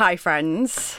Hi, friends.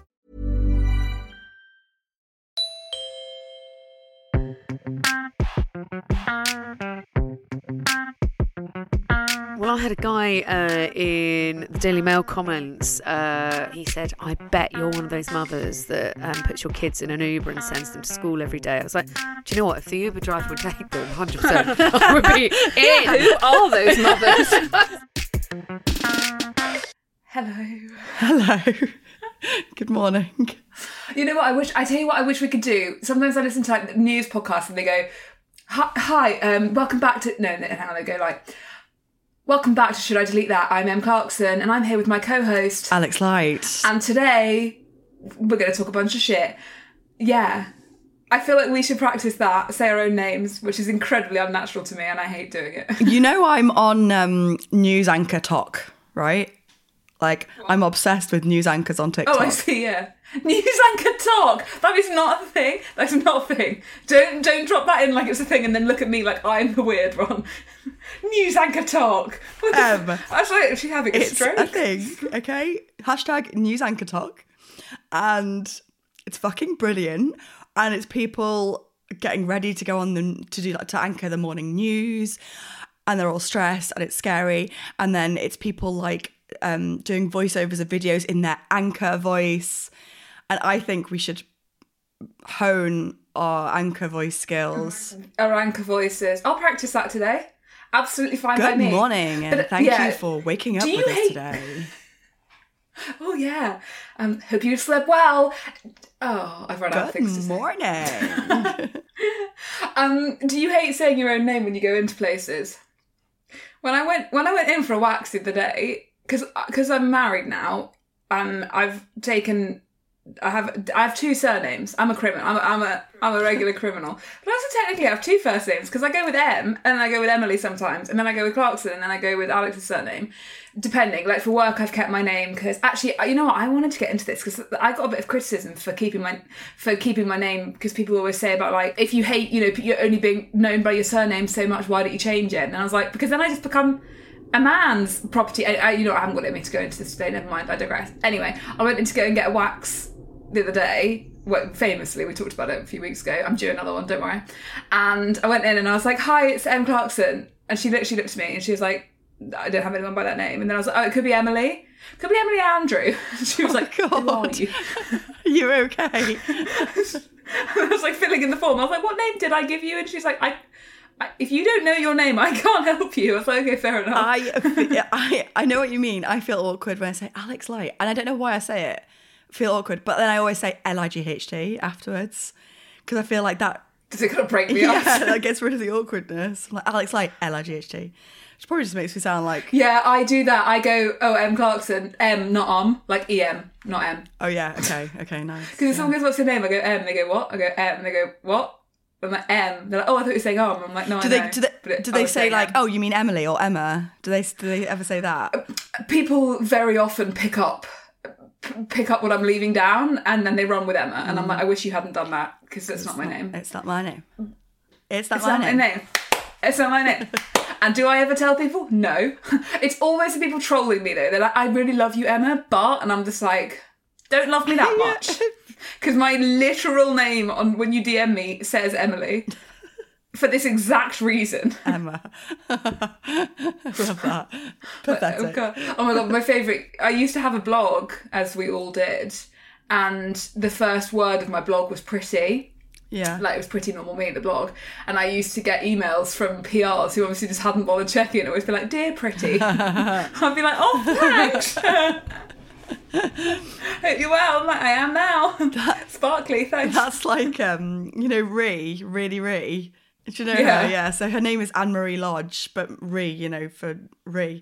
Well, I had a guy uh, in the Daily Mail comments. Uh, he said, "I bet you're one of those mothers that um, puts your kids in an Uber and sends them to school every day." I was like, "Do you know what? If the Uber driver would take them, 100, percent I would be in." Who are those mothers? Hello. Hello. Good morning. You know what? I wish. I tell you what. I wish we could do. Sometimes I listen to like news podcasts and they go, "Hi, hi um, welcome back to." No, no, hang on. They go like, "Welcome back to Should I Delete That?" I'm Em Clarkson, and I'm here with my co-host. Alex Light. And today we're going to talk a bunch of shit. Yeah. I feel like we should practice that, say our own names, which is incredibly unnatural to me, and I hate doing it. You know I'm on um, News Anchor Talk, right? Like I'm obsessed with news anchors on TikTok. Oh, I see. Yeah, news anchor talk. That is not a thing. That's not a thing. Don't don't drop that in like it's a thing, and then look at me like I'm the weird one. news anchor talk. What Um, I was like, is she having a It's stroke? a thing, okay? Hashtag News Anchor Talk, and it's fucking brilliant. And it's people getting ready to go on the to do like to anchor the morning news, and they're all stressed and it's scary. And then it's people like um, doing voiceovers of videos in their anchor voice. And I think we should hone our anchor voice skills. Our anchor voices. I'll practice that today. Absolutely fine by me. Good morning, and But, thank yeah, you for waking up with you us today. Oh yeah. Um, hope you slept well. Oh, I've run out of things to Good morning. Um, do you hate saying your own name when you go into places? When I went when I went in for a wax the other day, because because I'm married now, and I've taken. I have I have two surnames. I'm a criminal. I'm a, I'm a I'm a regular criminal. But I also technically have two first names because I go with M and I go with Emily sometimes, and then I go with Clarkson and then I go with Alex's surname, depending. Like for work, I've kept my name because actually, you know what? I wanted to get into this because I got a bit of criticism for keeping my for keeping my name because people always say about like if you hate, you know, you're only being known by your surname so much, why don't you change it? And I was like, because then I just become a man's property. I, I, you know, I haven't got it me to go into this today. Never mind. I digress. Anyway, I went in to go and get a wax the other day. Well, famously, we talked about it a few weeks ago. I'm due another one. Don't worry. And I went in and I was like, "Hi, it's Em Clarkson," and she literally looked at me and she was like, "I don't have anyone by that name." And then I was like, "Oh, it could be Emily. Could be Emily Andrew." she was oh like, "Who are God. you?" you okay? I was like filling in the form. I was like, "What name did I give you?" And she's like, "I." I- If you don't know your name, I can't help you. I was like, okay, fair enough. I, I I know what you mean. I feel awkward when I say Alex Light, and I don't know why I say it. Feel awkward, but then I always say L I G H T afterwards because I feel like that. Does it kind of break me Yeah, off? that gets rid of the awkwardness. I'm like Alex like L I G H T, which probably just makes me sound like Yeah, I do that. I go, oh, M Clarkson, M, not Om, like E M, not M. oh yeah, okay, okay, nice. Because if someone goes, what's your name? I go M. They go, what? I go M. And they go, what? I'm like M. They're like, oh, I thought you were saying Om. I'm like, no, Do I they know. do they do they say like M. oh you mean Emily or Emma? Do they do they ever say that? People very often pick up p- pick up what I'm leaving down, and then they run with Emma, and I'm like, mm. I wish you hadn't done that because that's not my name. It's not my name. It's not It's my not my name. name. It's not my name. And do I ever tell people? No. It's always the people trolling me though. They're like, I really love you, Emma, but, and I'm just like, don't love me that much. Because my literal name on when you DM me says Emily. For this exact reason. Emma. Love that. Oh Pathetic. god. oh my god, my favourite. I used to have a blog, as we all did, and the first word of my blog was pretty. Yeah. Like it was pretty normal me, at the blog. And I used to get emails from PRs who obviously just hadn't bothered checking and always be like, Dear pretty. I'd be like, Oh, thanks. Hope you're well. I'm like, I am now. Sparkly, thanks. That's like um, you know, Ree, really Ree. Do you know Yeah. her? Yeah. So her name is Anne Marie Lodge, but Ree, you know, for Ree.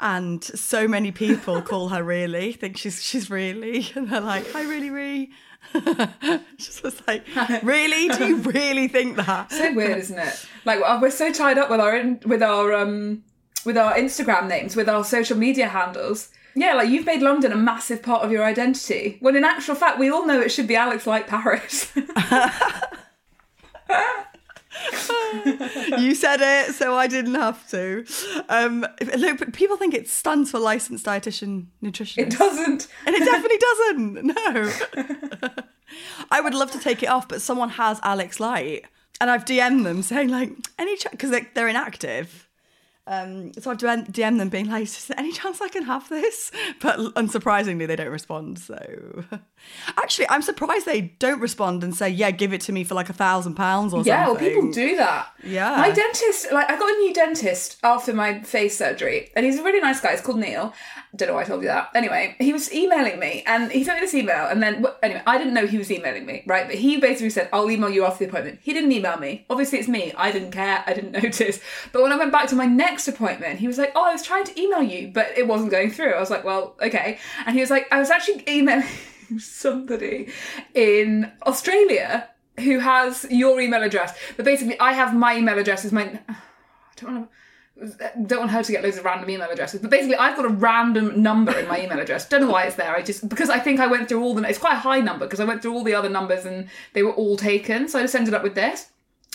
And so many people call her really, think she's she's really, and they're like, "Hi, really, Ree." Just was like, really? Do you really think that? so weird, isn't it? Like uh, we're so tied up with our in, with our um with our Instagram names, with our social media handles. Yeah, like you've made London a massive part of your identity. When in actual fact, we all know it should be Alex Light Paris. You said it, so I didn't have to. Um, look, but people think it stands for licensed dietitian nutritionist. it doesn't. And it definitely doesn't. No. I would love to take it off, but someone has Alex Light, and I've DM'd them saying like any because they, they're inactive. Um, so I've DM'd them being like, "Is there any chance I can have this?" But unsurprisingly, they don't respond. So actually, I'm surprised they don't respond and say, "Yeah, give it to me for like a thousand pounds or something. Yeah, well, people do that. Yeah. My dentist, like, I got a new dentist after my face surgery, and he's a really nice guy. He's called Neil. Don't know why I told you that. Anyway, he was emailing me, and he sent me this email, and then, anyway, I didn't know he was emailing me, right? But he basically said, I'll email you after the appointment. He didn't email me. Obviously, it's me. I didn't care. I didn't notice. But when I went back to my next appointment, he was like, Oh, I was trying to email you, but it wasn't going through. I was like, Well, okay. And he was like, I was actually emailing somebody in Australia who has your email address. But basically, I have my email address as my. I don't want to. Don't want her to get loads of random email addresses, but basically, I've got a random number in my email address. Don't know why it's there. I just because I think I went through all the. It's quite a high number because I went through all the other numbers and they were all taken. So I just ended up with this.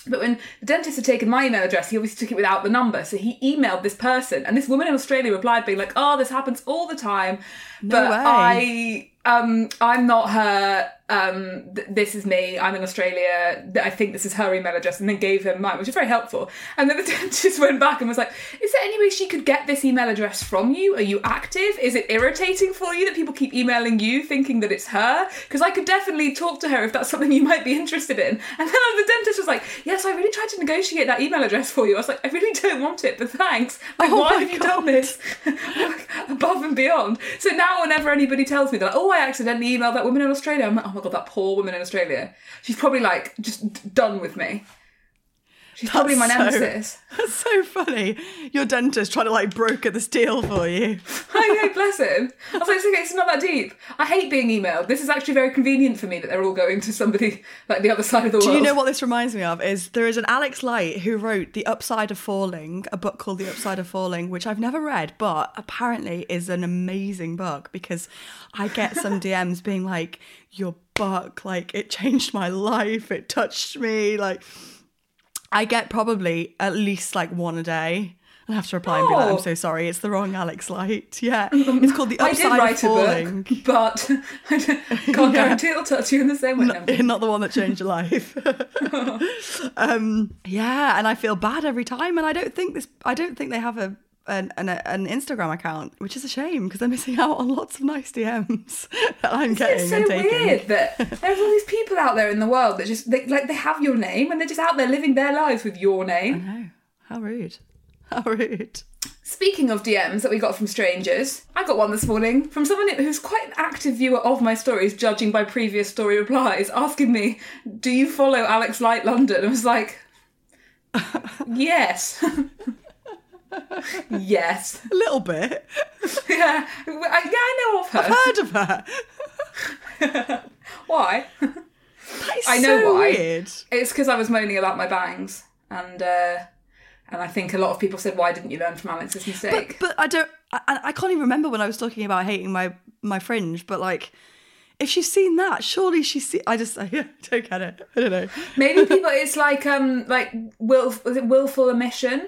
But when the dentist had taken my email address, he obviously took it without the number. So he emailed this person, and this woman in Australia replied, being like, "Oh, this happens all the time, but way. I, um, I'm not her. Um, th- this is me. I'm in Australia. I think this is her email address," and then gave him mine, which is very helpful. And then the dentist went back and was like, "Is there any way she could get this email address from you? Are you active? Is it irritating for you that people keep emailing you, thinking that it's her? Because I could definitely talk to her if that's something you might be interested in." And then the dentist was like, "Yes, I really tried to negotiate that email address for you." I was like, "I really don't want it, but thanks. Like, Oh why have you God. done this above and beyond?" So now, whenever anybody tells me that, "Oh, I accidentally emailed that woman in Australia," I'm like, "Oh my god, that poor woman in Australia. She's probably like just done with me." She's probably my so- nemesis. That's so funny. Your dentist trying to like broker this deal for you. I know, bless him. I was like, it's, okay, it's not that deep. I hate being emailed. This is actually very convenient for me that they're all going to somebody like the other side of the world. Do you know what this reminds me of? Is there is an Alex Light who wrote The Upside of Falling, a book called The Upside of Falling, which I've never read, but apparently is an amazing book because I get some DMs being like, Your book, like it changed my life, it touched me. Like I get probably at least like one a day. I have to reply and be like, Oh. I'm so sorry, it's the wrong Alex Light. Yeah. It's called The I did Upside of write a Falling. book, but I can't guarantee it'll touch you in the same way. No. not the one that changed your life. um, yeah, and I feel bad every time, and I don't think this. I don't think they have a an an, an Instagram account, which is a shame because they're missing out on lots of nice DMs that I'm getting It's so and taking. weird that there's all these people out there in the world that just they, like they have your name and they're just out there living their lives with your name. I know. how rude! How rude! Speaking of DMs that we got from strangers, I got one this morning from someone who's quite an active viewer of my stories, judging by previous story replies, asking me, "Do you follow Alex Light London?" I was like, "Yes." Yes. A little bit. Yeah. I, yeah, I know of her. I've heard of her. Why? That is I know so why. weird. It's because I was moaning about my bangs, and uh, and I think a lot of people said, "Why didn't you learn from Alex's mistake?" But I don't. I, I can't even remember when I was talking about hating my my fringe. But like, if she's seen that, surely she's seen. I just I don't get it. I don't know. Maybe people, it's like um like will willful omission,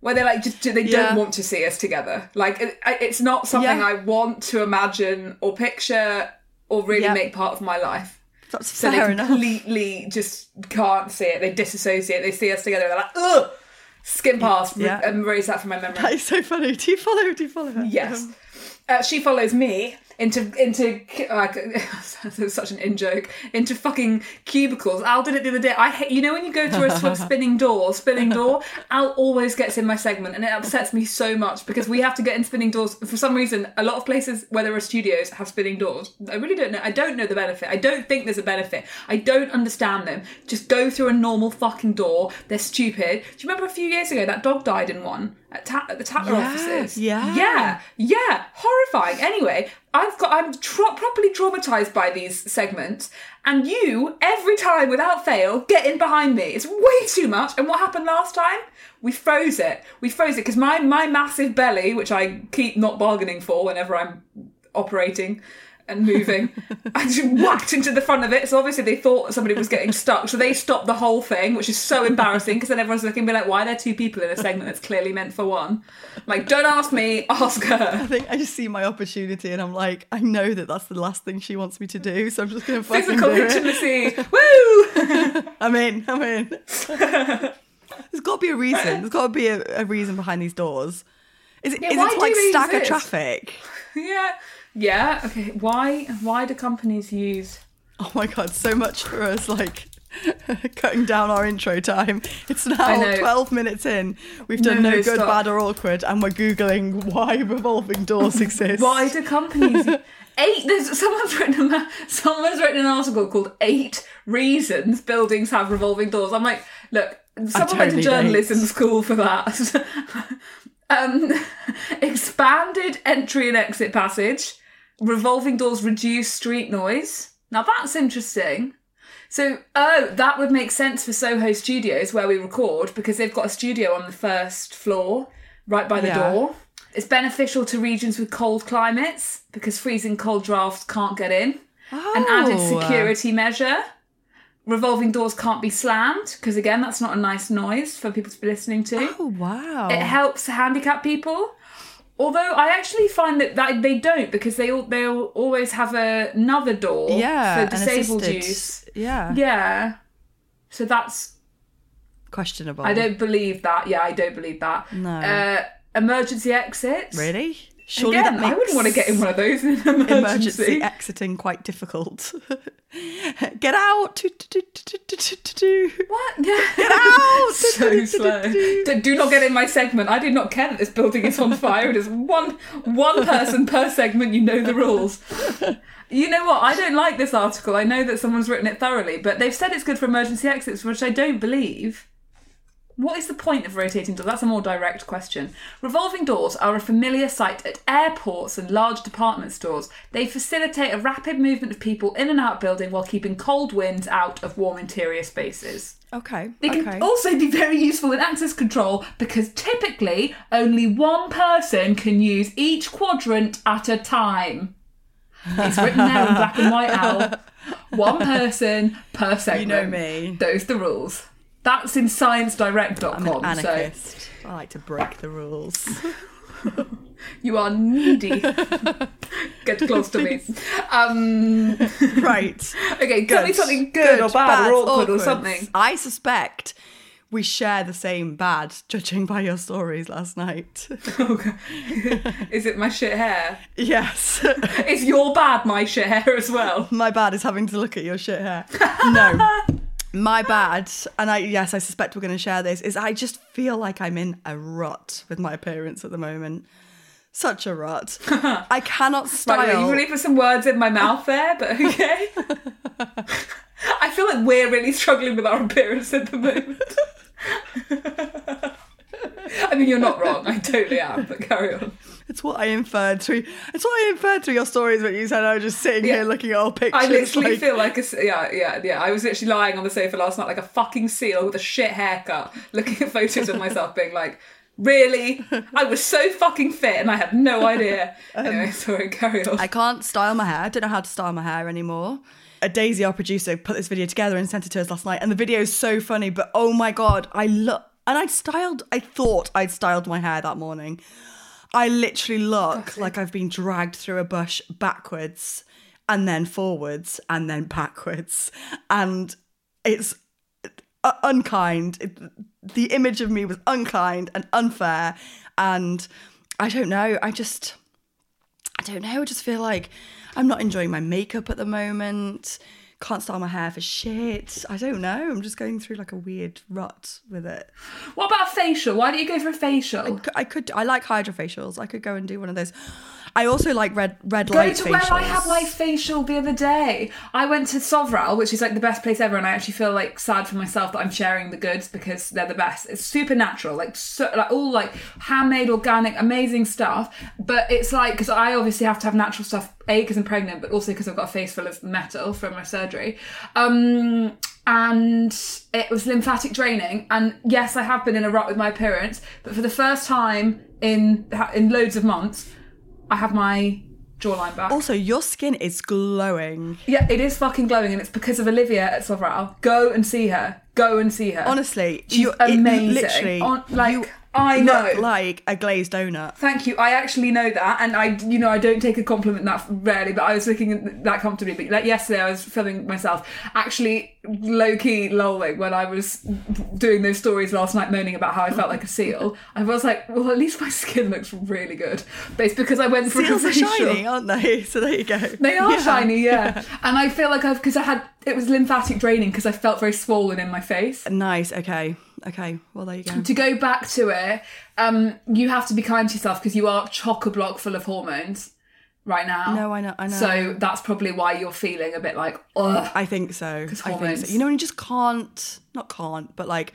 where they like just they Yeah. don't want to see us together. Like it, it's not something Yeah. I want to imagine or picture or really make part of my life. That's so fair they enough. completely just can't see it. They disassociate. They see us together. They're like, ugh, skim past, Yeah. and erase that from my memory. That is so funny. Do you follow? Do you follow her? Yes. Um, Uh, she follows me into into like such an in joke into fucking cubicles. Al did it the other day. I hate you know when you go through a sort of spinning door, spinning door. Al always gets in my segment, and it upsets me so much because we have to get in spinning doors for some reason. A lot of places where there are studios have spinning doors. I really don't know. I don't know the benefit. I don't think there's a benefit. I don't understand them. Just go through a normal fucking door. They're stupid. Do you remember a few years ago that dog died in one at, Ta- at the Tatler Yeah, offices? yeah. Yeah, yeah, horrifying. Anyway, I've got I'm tra- properly traumatized by these segments, and you every time without fail get in behind me. It's way too much. And what happened last time? We froze it. We froze it because my my massive belly, which I keep not bargaining for whenever I'm operating and moving. I just whacked into the front of it. So obviously they thought somebody was getting stuck. So they stopped the whole thing, which is so embarrassing because then everyone's looking and be like, why are there two people in a segment that's clearly meant for one? Like, don't ask me, ask her. I think I just see my opportunity, and I'm like, I know that that's the last thing she wants me to do, so I'm just gonna fucking Physical do it. intimacy. Woo! I'm in. I'm in. There's got to be a reason. There's got to be a, a reason behind these doors. Is it? Yeah, is it to like stagger exist? traffic? yeah. Yeah. Okay. Why why do companies use Oh my god, so much for us like cutting down our intro time. It's now 12 minutes in. We've done No, no, no, good, stop. bad, or awkward, and we're googling why revolving doors exist. why do companies eight there's someone's written a someone's written an article called eight reasons buildings have revolving doors i'm like look someone went totally to journalism don't. school for that um expanded entry and exit passage revolving doors reduce street noise now that's interesting so, oh, that would make sense for Soho Studios where we record because they've got a studio on the first floor, right by the Yeah. door. It's beneficial to regions with cold climates because freezing cold drafts can't get in. Oh. An added Oh. security measure. Revolving doors can't be slammed because, again, that's not a nice noise for people to be listening to. Oh wow. It helps handicapped people. Although I actually find that, that they don't because they all they'll always have a, another door yeah, for disabled use. Yeah. Yeah. So that's Questionable. I don't believe that. Yeah, I don't believe that. No. Uh, emergency exits. Really? Surely Again, that makes I wouldn't want to get in one of those in an emergency. emergency exiting quite difficult. Get out! Do, do, do, do, do, do, do, do. What? Get out! so slow. Do, do not get in my segment. I did not care that this building is on fire. It is one one person per segment. You know the rules. You know what? I don't like this article. I know that someone's written it thoroughly, but they've said it's good for emergency exits, which I don't believe. What is the point of rotating doors? That's a more direct question. Revolving doors are a familiar sight at airports and large department stores. They facilitate a rapid movement of people in and out building while keeping cold winds out of warm interior spaces. Okay. They can okay. also be very useful in access control because typically only one person can use each quadrant at a time. It's written there in black and white Al. One person per segment. You know me. Those the rules. That's in sciencedirect.com. I'm an so anarchist. I like to break the rules. you are needy. Get close to me. Um, right. okay, tell me something good, or bad, or awkward, or something. I suspect we share the same bad, judging by your stories last night. Okay. Is it my shit hair? yes. Is your bad my shit hair as well? My bad is having to look at your shit hair. No. My bad, and I yes, I suspect we're going to share this. Is I just feel like I'm in a rut with my appearance at the moment. Such a rut. I cannot style. Right, you really put some words in my mouth there, but okay. I feel like we're really struggling with our appearance at the moment. I mean, you're not wrong. I totally am, but carry on. It's what I inferred through. It's what I inferred through your stories when you said I was just sitting Yeah. here looking at all pictures. I literally like- feel like a yeah, yeah, yeah. I was literally lying on the sofa last night like a fucking seal with a shit haircut, looking at photos of myself, being like, "Really? I was so fucking fit, and I had no idea." Um, anyway, sorry, carry on. I can't style my hair. I don't know how to style my hair anymore. A Daisy, our producer, put this video together and sent it to us last night, and the video is so funny. But oh my god, I look and I styled. I thought I'd styled my hair that morning. I literally look like I've been dragged through a bush backwards. and then forwards and then backwards. And it's uh, unkind. It, the image of me was unkind and unfair. And I don't know. I just, I don't know. I just feel like I'm not enjoying my makeup at the moment. Can't style my hair for shit. I don't know. I'm just going through like a weird rut with it. What about facial? Why don't you go for a facial? I could. I like hydrofacials. I could go and do one of those. I also like red red Go light to facials. where I had my facial the other day. I went to Sovral, which is like the best place ever, and I actually feel like sad for myself that I'm sharing the goods because they're the best. It's super natural, like so, like all like handmade, organic, amazing stuff. But it's like because I obviously have to have natural stuff, a because I'm pregnant, but also because I've got a face full of metal from my surgery. Um, and it was lymphatic draining. And yes, I have been in a rut with my appearance, but for the first time in in loads of months, I have my jawline back. Also, your skin is glowing. Yeah, it is fucking glowing, and it's because of Olivia at Sovral. Go and see her. Go and see her. Honestly, she's you're it- amazing. literally, On- like you I know. look like a glazed donut. Thank you. I actually know that, and I, you know, I don't take a compliment that rarely, but I was looking that comfortably. But like yesterday, I was filming myself, actually low key lolling when I was doing those stories last night, moaning about how I felt like a seal. I was like, well, at least my skin looks really good. But it's because I went for Seals a are shiny, aren't they? So there you go. They are Yeah. shiny, yeah. And I feel like I've because I had it was lymphatic draining because I felt very swollen in my face. Nice. Okay. Okay. Well, there you go. To go back to it, um, you have to be kind to yourself because you are chock a block full of hormones right now. No, I know. I know. So that's probably why you're feeling a bit like, ugh. I think so. I think hormones. so. You know, when you just can't, not can't, but like,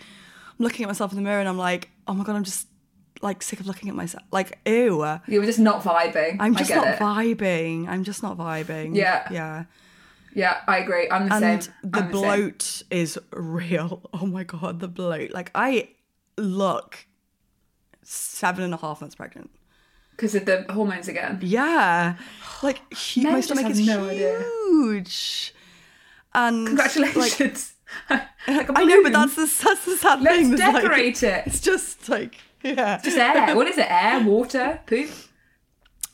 I'm looking at myself in the mirror and I'm like, oh my god, I'm just like sick of looking at myself. Like, ew. You were just not vibing. I'm just not it. vibing. I'm just not vibing. Yeah. Yeah. Yeah, I agree. I'm the And same. the same. bloat is real. Oh my god, the bloat. Like I look seven and a half months pregnant. because of the hormones again. Yeah. Like Men my stomach is no idea. huge. And Congratulations. Like a I know, but that's the that's the sad Let's thing. Like- decorate it. It's just like yeah. it's Just air. What is it? Air, water, poop.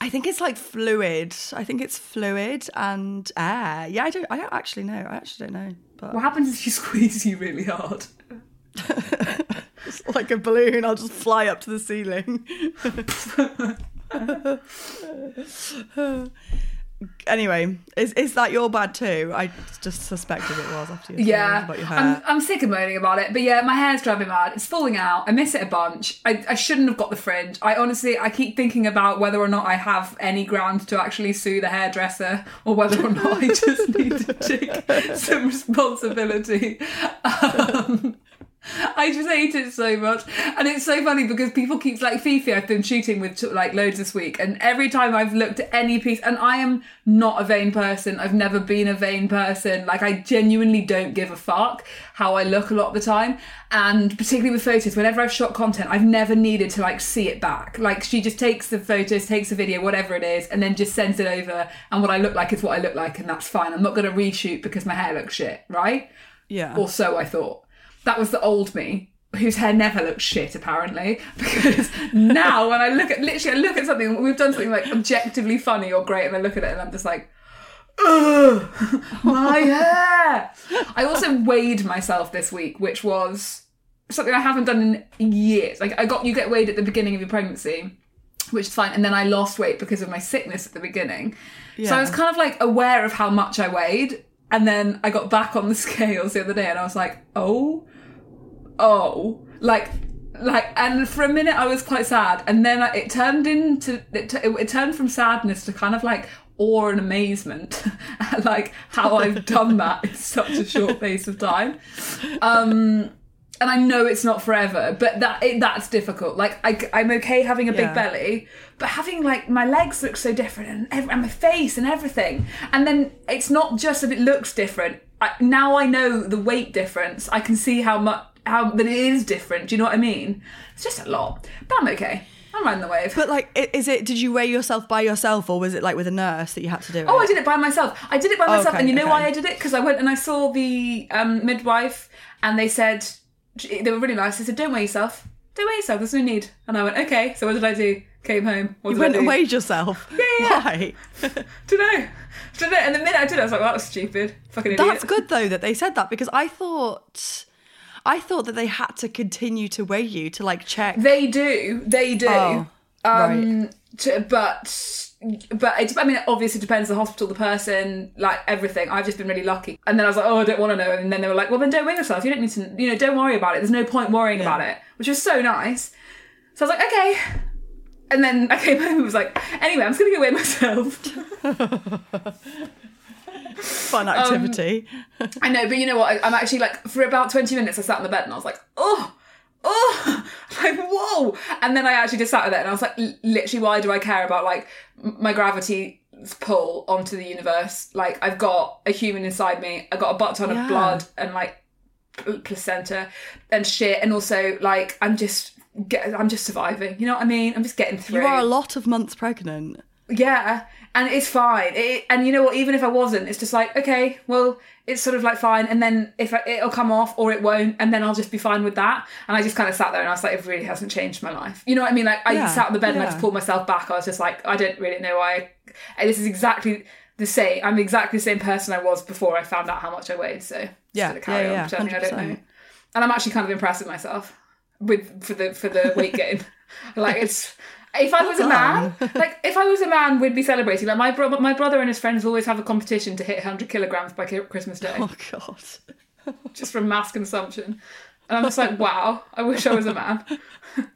I think it's like fluid. I think it's fluid and air. Yeah, I don't. I don't actually know. I actually don't know. But What happens if you squeeze you really hard? like a balloon. I'll just fly up to the ceiling. anyway, is is that your bad too? I just suspected it was after you Yeah, about your hair. I'm, I'm sick of moaning about it. But yeah, my hair's driving me mad. It's falling out. I miss it a bunch. I, I shouldn't have got the fringe. I honestly, I keep thinking about whether or not I have any ground to actually sue the hairdresser or whether or not I just need to take some responsibility. Um, I just hate it so much, and it's so funny because people keep like Fifi. I've been shooting with like loads this week, and every time I've looked at any piece, and I am not a vain person. I've never been a vain person. Like I genuinely don't give a fuck how I look a lot of the time, and particularly with photos. Whenever I've shot content, I've never needed to like see it back. Like she just takes the photos, takes the video, whatever it is, and then just sends it over. And what I look like is what I look like, and that's fine. I'm not going to reshoot because my hair looks shit, right? yeah. or so I thought. That was the old me, whose hair never looked shit apparently. Because now when I look at literally I look at something we've done something like objectively funny or great and I look at it and I'm just like Ugh, my hair. I also weighed myself this week, which was something I haven't done in years. Like I got you get weighed at the beginning of your pregnancy, which is fine, and then I lost weight because of my sickness at the beginning. So I was kind of like aware of how much I weighed, and then I got back on the scales the other day, and I was like, oh, oh, like. Like and for a minute I was quite sad, and then it turned into it, t- it turned from sadness to kind of like awe and amazement at like how I've done that in such a short space of time. Um, and I know it's not forever, but that it, that's difficult. Like I, I'm okay having a big belly, but having like my legs look so different and, ev- and my face and everything, and then it's not just that it looks different. I, now I know the weight difference. I can see how much how that it is different. Do you know what I mean? It's just a lot, but I'm okay. I'm riding the wave. But like, i- is it? Did you weigh yourself by yourself, or was it like with a nurse that you had to do it? Oh, I did it by myself. I did it by myself, okay, and you know okay. why I did it? Because I went and I saw the um, midwife, and they said they were really nice. They said, "Don't weigh yourself. Don't weigh yourself. There's no need." And I went, "Okay." So what did I do? came home. What You did I went do? and weighed yourself. yeah. Why? Don't know. Don't know. And the minute I did, it, I was like, well, "That was stupid. Fucking idiot." That's good though that they said that because I thought, I thought that they had to continue to weigh you to like check. They do. They do. Oh, um, to, but but it, I mean, it obviously depends the hospital, the person, like everything. I've just been really lucky. And then I was like, oh, I don't want to know. And then they were like, well, then don't weigh yourself. You don't need to, you know, don't worry about it. There's no point worrying about it, which was so nice. So I was like, okay. And then I came home and was like, anyway, I'm just gonna go weigh myself. fun um, activity. I know, but you know what? I, I'm actually like for about 20 minutes. I sat on the bed and I was like, oh, oh, like whoa. And then I actually just sat with it and I was like, literally, why do I care about like my gravity pull onto the universe? Like I've got a human inside me. I got a butt ton Yeah. of blood and like placenta and shit, and also like I'm just. Get, I'm just surviving. You know what I mean? I'm just getting through. you are a lot of months pregnant. Yeah, and it's fine. It, and you know what? Even if I wasn't, it's just like okay, well, it's sort of like fine. And then if I, it'll come off or it won't, and then I'll just be fine with that. And I just kind of sat there and I was like, it really hasn't changed my life. You know what I mean? Like I Yeah, sat on the bed and I yeah. just pulled myself back. I was just like, I don't really know why. This is exactly the same. I'm exactly the same person I was before I found out how much I weighed. So Yeah, yeah, on yeah, I don't know. And I'm actually kind of impressed with myself with for the for the weight gain. like it's if I was a man, like if I was a man, we'd be celebrating. Like my bro- my brother and his friends always have a competition to hit 100 kilograms by Christmas Day, Oh god. just from mass consumption. And I'm just like, wow, I wish I was a man.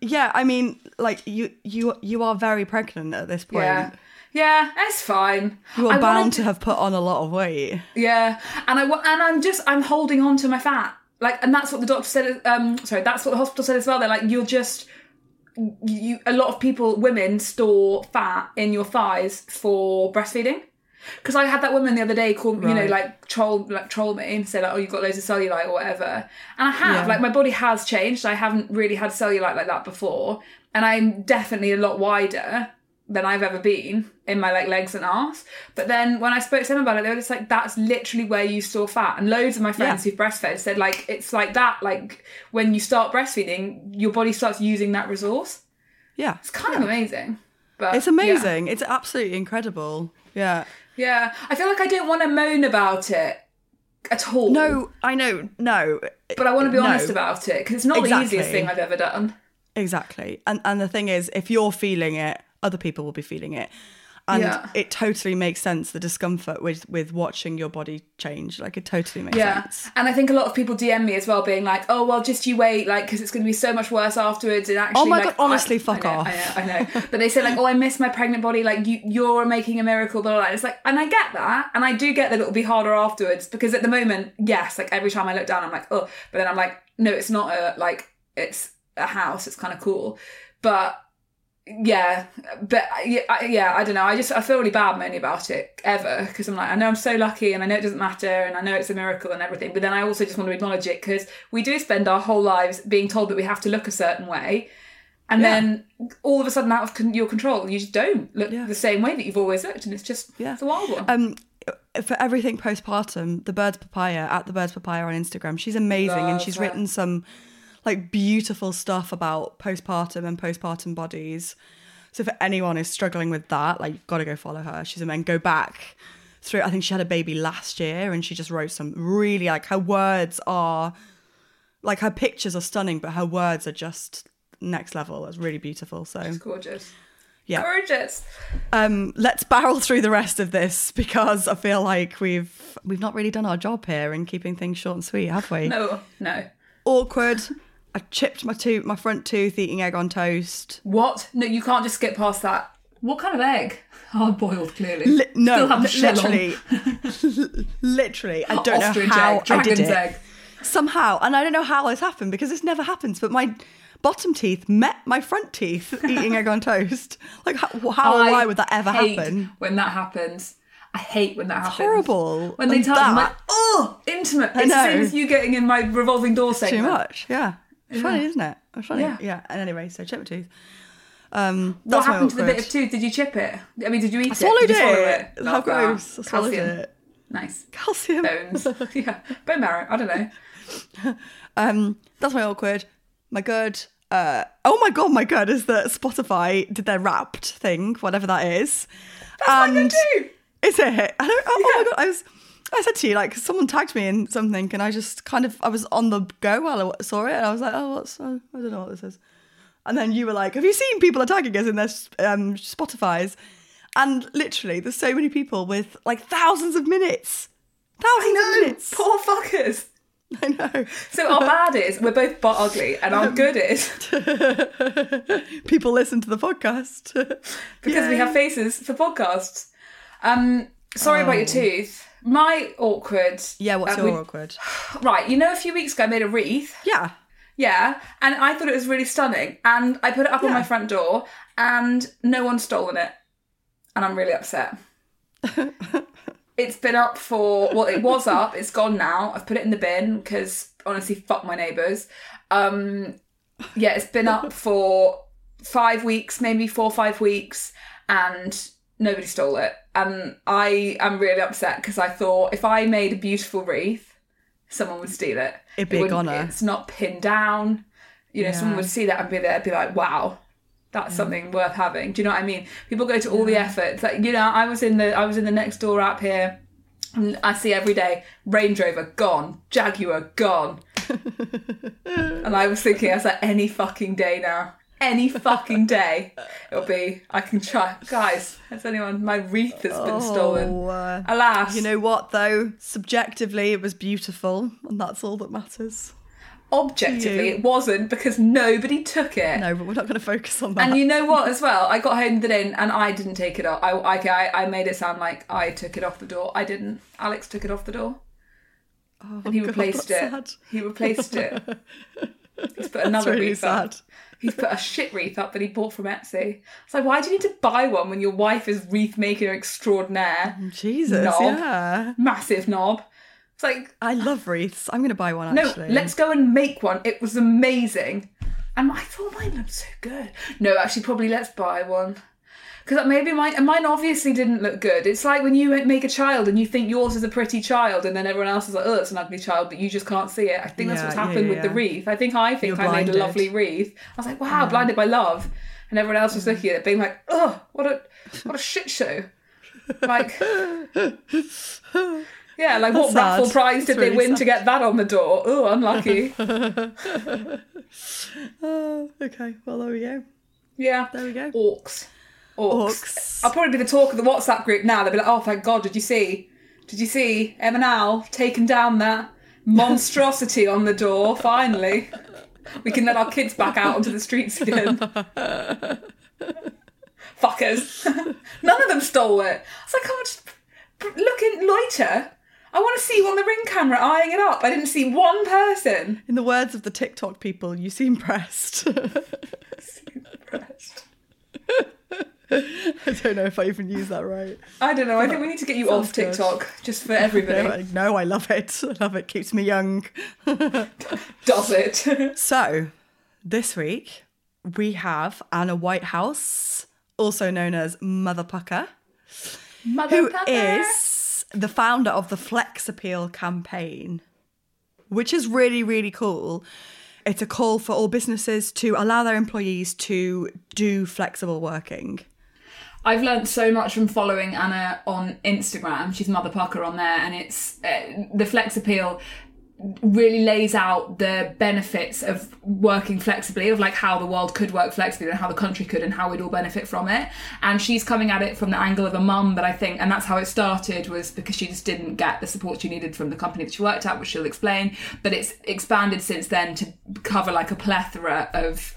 Yeah, I mean, like you, you, you are very pregnant at this point. Yeah, yeah, it's fine. You are I bound to have put on a lot of weight. Yeah, and I and I'm just I'm holding on to my fat. Like, and that's what the doctor said. Um, sorry, that's what the hospital said as well. They're like, you're just you. A lot of people, women, store fat in your thighs for breastfeeding. Because I had that woman the other day call, you know, like troll, like troll me and say like, oh, you've got loads of cellulite or whatever. And I have, Yeah. like, my body has changed. I haven't really had cellulite like that before, and I'm definitely a lot wider than I've ever been in my like legs and arse. But then when I spoke to them about it, they were just like, "That's literally where you store fat." And loads of my friends Yeah. who've breastfed said like it's like that. Like when you start breastfeeding, your body starts using that resource. Yeah, It's kind of amazing. But it's yeah. amazing. It's absolutely incredible. Yeah. Yeah. I feel like I don't want to moan about it at all. No, I know. No, but I want to be no. honest about it because it's not the easiest thing I've ever done. Exactly. And and the thing is, if you're feeling it, other people will be feeling it. And Yeah. it totally makes sense the discomfort with with watching your body change. Like it totally makes Yeah, sense. and I think a lot of people DM me as well, being like, "Oh, well, just you wait, like, because it's going to be so much worse afterwards." And actually, Oh my like, God, honestly, I- fuck I know, off. I know, I know. but they say like, "Oh, I miss my pregnant body." Like, you, you're making a miracle, blah, blah, blah. It's like, and I get that, and I do get that it'll be harder afterwards because at the moment, yes, like every time I look down, I'm like, oh, but then I'm like, no, it's not a like, it's a house. It's kind of cool, but yeah, but yeah, I, yeah, I don't know. I just I feel really bad moaning about it ever because I'm like I know I'm so lucky and I know it doesn't matter and I know it's a miracle and everything. But then I also just want to acknowledge it because we do spend our whole lives being told that we have to look a certain way, and Yeah. then all of a sudden out of con- your control, you just don't look Yeah. the same way that you've always looked, and it's just Yeah. it's a wild one. Um, for everything postpartum, the Birds Papaya at the Birds Papaya on Instagram, she's amazing and she's her. written some like beautiful stuff about postpartum and postpartum bodies. So for anyone who's struggling with that, like you've got to go follow her. She's amazing. Go back through. I think she had a baby last year and she just wrote some really like her words are like her pictures are stunning, but her words are just next level. It's really beautiful. So it's gorgeous, yeah. gorgeous. Um, let's barrel through the rest of this because I feel like we've we've not really done our job here in keeping things short and sweet, have we? No, no. Awkward. I chipped my tooth, my front tooth, eating egg on toast. What? No, you can't just skip past that. What kind of egg? Hard boiled, clearly. Li- no, Still have the shell on. literally, literally. I don't Ostrich know how egg, I did it. egg. Somehow, and I don't know how this happened because this never happens. But my bottom teeth met my front teeth eating egg on toast. Like how, how I why would that ever hate happen? When that happens, I hate when that happens. horrible. When they And touch, I'm like, oh, intimate. It's the same as you getting in my revolving door too much. Yeah, it's funny, isn't it? It's funny. Yeah. Yeah. And anyway, so chip my tooth. Um, What my happened to the bit of tooth? Did you chip it? I mean, did you eat I swallowed it? Swallow it. it? How Love that. gross! I swallowed Calcium. it. Nice. Calcium. Bones. yeah. Bone marrow. I don't know. Um, that's my awkward. My good. uh, oh my god, my god, is that Spotify did their Wrapped thing, whatever that is. That's what I do. Is it? I don't. Oh, oh my god! I was. I said to you like someone tagged me in something, and I just kind of I was on the go while I saw it, and I was like, oh, what's uh, I don't know what this is. And then you were like, have you seen people are tagging us in their um, Spotify's? And literally, there's so many people with like thousands of minutes, thousands I of minutes. Poor fuckers. I know. So our bad is we're both butt ugly, and our good is people listen to the podcast because we have faces for podcasts. Um, sorry about your tooth. My awkward. Yeah, what's uh, your we- awkward? Right, you know, a few weeks ago I made a wreath. Yeah. Yeah, and I thought it was really stunning, and I put it up on my front door, and no one's stolen it, and I'm really upset. it's been up for well, it was up. It's gone now. I've put it in the bin because honestly, fuck my neighbours. Um, yeah, it's been up for five weeks, maybe four or five weeks, and nobody stole it. And I am really upset because I thought if I made a beautiful wreath, someone would steal it. It'd be It a goner. It's not pinned down. You know, someone would see that and be there, be like, "Wow, that's something worth having." Do you know what I mean? People go to all the effort. It's like you know, I was in the I was in the next door app here. And I see every day Range Rover gone, Jaguar gone, and I was thinking, I was like, any fucking day now, any fucking day, it'll be. I can try, guys. Has anyone? My wreath has been stolen. Oh, uh, Alas, you know what though? Subjectively, it was beautiful, and that's all that matters. objectively, it wasn't because nobody took it. No, but we're not going to focus on that. And you know what, as well, I got home today and, and I didn't take it off. I, I, I made it sound like I took it off the door. I didn't. Alex took it off the door. Oh, and he God, replaced it. sad. He replaced it. He's put That's another really wreath sad. He's put a shit wreath up that he bought from Etsy. It's like, why do you need to buy one when your wife is wreath maker extraordinaire? Mm, Jesus, Knob. yeah. Massive knob. It's like, I love wreaths. I'm going to buy one no, actually. let's go and make one. It was amazing. And I thought mine looked so good. No, actually, probably let's buy one. Because maybe mine, and mine obviously didn't look good. It's like when you make a child and you think yours is a pretty child, and then everyone else is like, oh, it's an ugly child, but you just can't see it. I think that's Yeah, what's happened yeah, with the wreath. I think I think You're I made a lovely wreath. I was like, wow, blinded by love. And everyone else was looking at it, being like, oh, what a what a shit show. Like, yeah, like what That's raffle sad. prize did That's they really win sad. to get that on the door? Oh, unlucky. Oh, okay, well there we go. Yeah. There we go. Orcs. Orcs. I'll probably be the talk of the WhatsApp group now. They'll be like, oh, thank God, did you see? Did you see Em and Al taking down that monstrosity on the door? Finally. We can let our kids back out onto the streets again. Fuckers. None of them stole it. I was like, oh, just look in, loiter. I want to see you on the ring camera eyeing it up. I didn't see one person. In the words of the TikTok people, you seem pressed. Impressed. I don't know if I even use that right. I don't know. I think we need to get you Sounds off good. TikTok just for everybody. No, I- no, I love it. I love it. Keeps me young. Does it? So, this week we have Anna Whitehouse, also known as Mother Pukka, who is the founder of the Flex Appeal campaign, which is really, really cool. It's a call for all businesses to allow their employees to do flexible working. I've learned so much from following Anna on Instagram. She's Mother Pukka on there, and it's uh, the Flex Appeal really lays out the benefits of working flexibly of like how the world could work flexibly and how the country could and how we'd all benefit from it and she's coming at it from the angle of a mum but i think and that's how it started was because she just didn't get the support she needed from the company that she worked at which she'll explain but it's expanded since then to cover like a plethora of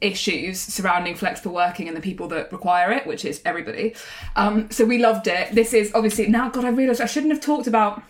issues surrounding flexible working and the people that require it, which is everybody. Um, so we loved it. This is obviously now. God, I realised I shouldn't have talked about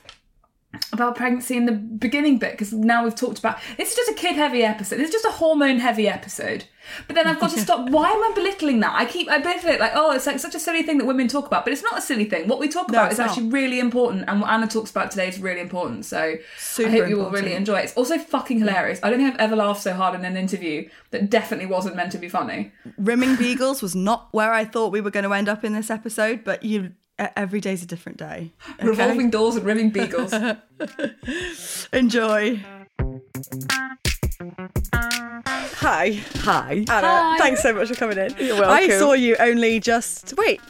about pregnancy in the beginning bit because now we've talked about this. it's just a kid heavy episode. It's just a hormone heavy episode. But then I've got to stop. Why am I belittling that? I keep I belittle it like oh it's like such a silly thing that women talk about, but it's not a silly thing. What we talk about is not. actually really important, and what Anna talks about today is really important. So Super I hope you will important. really enjoy it. It's also fucking hilarious. I don't think I've ever laughed so hard in an interview that definitely wasn't meant to be funny. Rimming Beagles was not where I thought we were going to end up in this episode, but you every day's a different day. okay? Revolving doors and rimming beagles. Enjoy. Hi. Hi. Anna, Hi. thanks so much for coming in. You're welcome. I saw you only just wait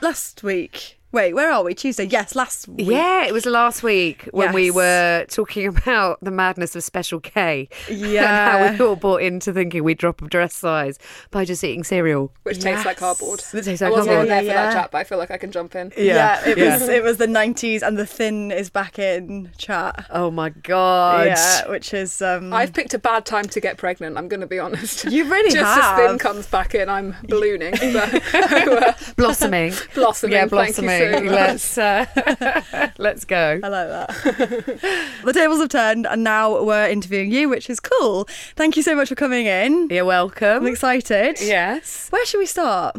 last week. Wait, where are we? Tuesday. Yes, last week. Yeah, it was last week when we were talking about the madness of Special K. Yeah. and how we all bought into thinking we'd drop a dress size by just eating cereal. Which tastes like cardboard. It tastes I like wasn't even cardboard. there for Yeah. that chat, but I feel like I can jump in. Yeah, it Yeah. was it was the nineties and the thin is back in chat. Oh my god. Yeah, which is um I've picked a bad time to get pregnant. I'm going to be honest. You really Just have. as thin comes back in, I'm ballooning. But, uh, Blossoming. blossoming. yeah, Thank you blossoming. let's uh, let's go. I like that. the tables have turned and now we're interviewing you, which is cool. Thank you so much for coming in. You're welcome. I'm excited. Yes. Where should we start?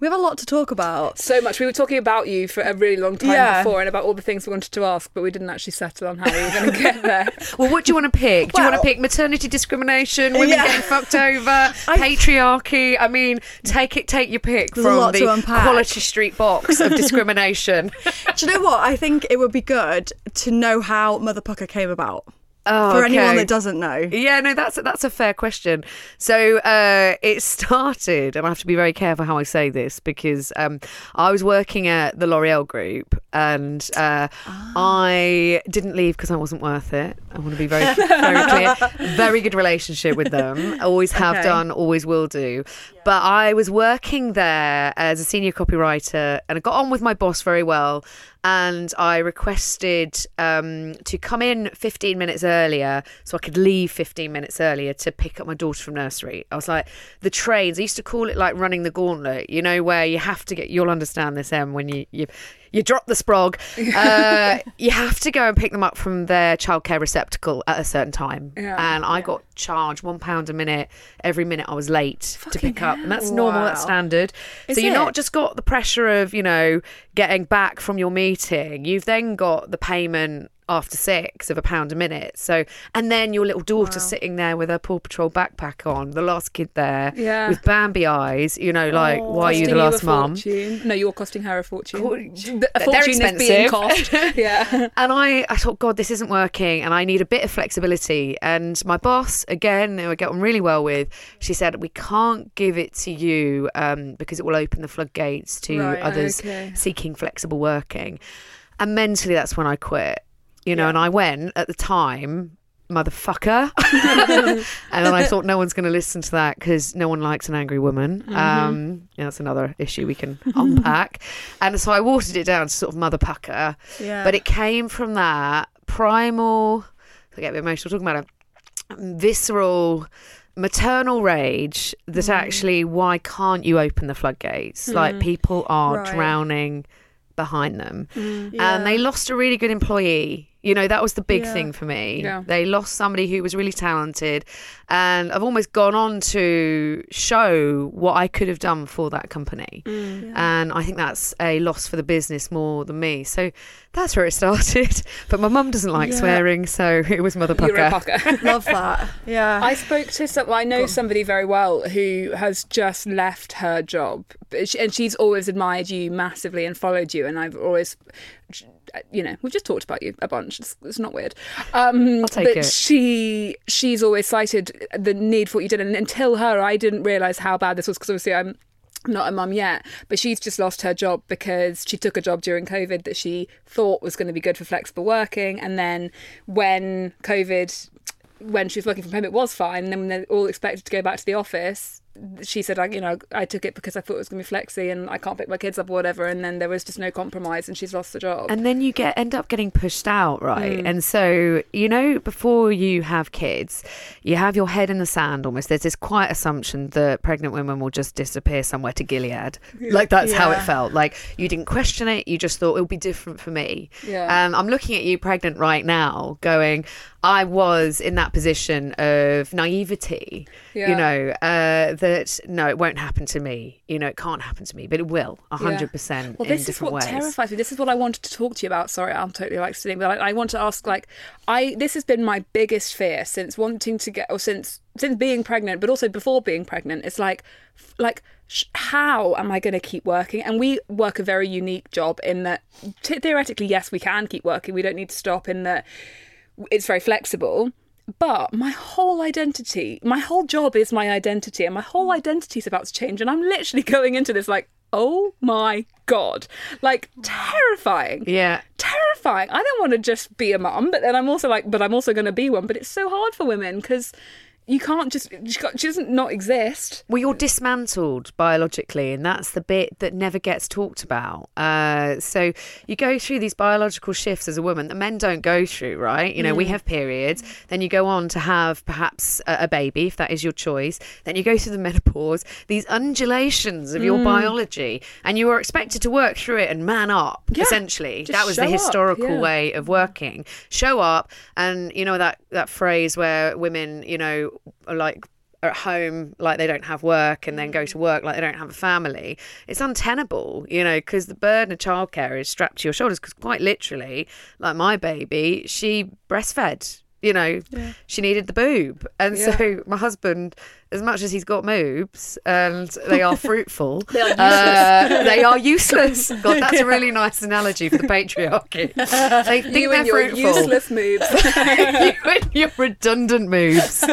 We have a lot to talk about. So much. We were talking about you for a really long time Yeah. before and about all the things we wanted to ask, but we didn't actually settle on how we were going to get there. Well, what do you want to pick? Do you want to pick maternity discrimination, women Yeah. getting fucked over, patriarchy? I mean, take it, take your pick from lot the. Quality Street box of discrimination. Do you know what? I think it would be good to know how Mother Pukka came about. Oh, For anyone that doesn't know. Yeah, no, that's that's a fair question. So uh, it started, and I have to be very careful how I say this because um, I was working at the L'Oreal Group, and uh, Ah. I didn't leave because I wasn't worth it. I want to be very very clear. Very good relationship with them. Always have Okay. done, always will do. But I was working there as a senior copywriter, and I got on with my boss very well. And I requested um, to come in 15 minutes earlier so I could leave 15 minutes earlier to pick up my daughter from nursery. I was like, the trains, I used to call it like running the gauntlet, you know, where you have to get, you'll understand this, Em, when you, you, you drop the sprog. Uh, you have to go and pick them up from their childcare receptacle at a certain time. Yeah. And I got charged one pound a minute every minute I was late to pick up. And that's normal, that's standard. Is so you're it? not just got the pressure of, you know, getting back from your meeting. You've then got the payment after six of a pound a minute. So, and then your little daughter sitting there with her Paw Patrol backpack on, the last kid there Yeah. with Bambi eyes, you know, like, why are you the last a mum? No, you're costing her a fortune. The- A They're fortune is being expensive. cost. yeah. And I, I thought, God, this isn't working, and I need a bit of flexibility. And my boss, again, who I get on really well with, she said, we can't give it to you um, because it will open the floodgates to Right, others okay. seeking flexible working. And mentally, that's when I quit. You know, and I went at the time. Motherfucker. and then I thought no one's going to listen to that because no one likes an angry woman. Um, yeah, that's another issue we can unpack. And so I watered it down to sort of motherfucker. Yeah. But it came from that primal, I get a bit emotional talking about it, visceral, maternal rage that Mm. actually, why can't you open the floodgates? Like people are Right. drowning behind them. Yeah. And they lost a really good employee. You know, that was the big Yeah. thing for me. Yeah. They lost somebody who was really talented. And I've almost gone on to show what I could have done for that company. Mm. And I think that's a loss for the business more than me. So that's where it started. But my mum doesn't like Yeah. swearing, so it was Mother You're a Pukka. pucker. Love that. Yeah. I spoke to some. I know somebody very well who has just left her job, and she's always admired you massively and followed you. And I've always, you know, we've just talked about you a bunch. It's, it's not weird. Um, I'll take but it. she she's always cited the need for what you did, and until her, I didn't realize how bad this was because obviously I'm not a mum yet, but she's just lost her job because she took a job during COVID that she thought was going to be good for flexible working. And then when COVID, when she was working from home, it was fine. And then when they're all expected to go back to the office, she said, I, you know, I took it because I thought it was going to be flexi and I can't pick my kids up or whatever. And then there was just no compromise and she's lost the job. And then you get end up getting pushed out, right? Mm. And so, you know, before you have kids, you have your head in the sand almost. There's this quiet assumption that pregnant women will just disappear somewhere to Gilead. Like that's how it felt. Like you didn't question it, you just thought it'll be different for me. Yeah. Um, I'm looking at you pregnant right now, going, I was in that position of naivety, you know, uh, that no, it won't happen to me. You know, it can't happen to me, but it will, a 100% Well, in this is what ways. terrifies me. This is what I wanted to talk to you about. Sorry, I'm totally like sitting, but I, I want to ask. Like, I this has been my biggest fear since wanting to get, or since since being pregnant, but also before being pregnant. It's like, like, sh- how am I going to keep working? And we work a very unique job in that t- theoretically, yes, we can keep working. We don't need to stop. In that, it's very flexible. but my whole identity, my whole job is my identity, and my whole mm. identity is about to change. And I'm literally going into this like, oh my god, like terrifying. Yeah. terrifying. I don't want to just be a mum, but then I'm also like, but I'm also going to be one. But it's so hard for women because you can't just she, she doesn't not exist. Well, you're dismantled biologically, and that's the bit that never gets talked about. Uh, so you go through these biological shifts as a woman that men don't go through, right? You know, we have periods, then you go on to have perhaps a, a baby, if that is your choice. Then you go through the menopause, these undulations of your biology, and you are expected to work through it and man up, essentially. Just That was the up, historical yeah. way of working. Show up, and you know that, that phrase where women, you know, like at home like they don't have work and then go to mm. work like they don't have a family it's untenable you know because the burden of childcare is strapped to your shoulders because quite literally like my baby she breastfed you know she needed the boob. And so my husband as much as he's got moobs and they are fruitful they are useless. they are useless. God that's a really nice analogy for the patriarchy. They think you they're fruitful. useless moobs. you and your redundant moobs.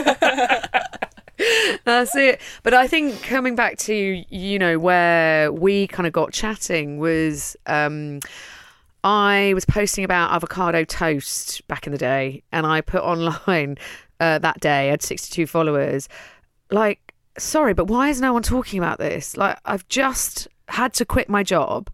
That's it. But I think coming back to you know where we kind of got chatting was um I was posting about avocado toast back in the day and I put online uh, that day I had 62 followers like sorry but why is no one talking about this like I've just had to quit my job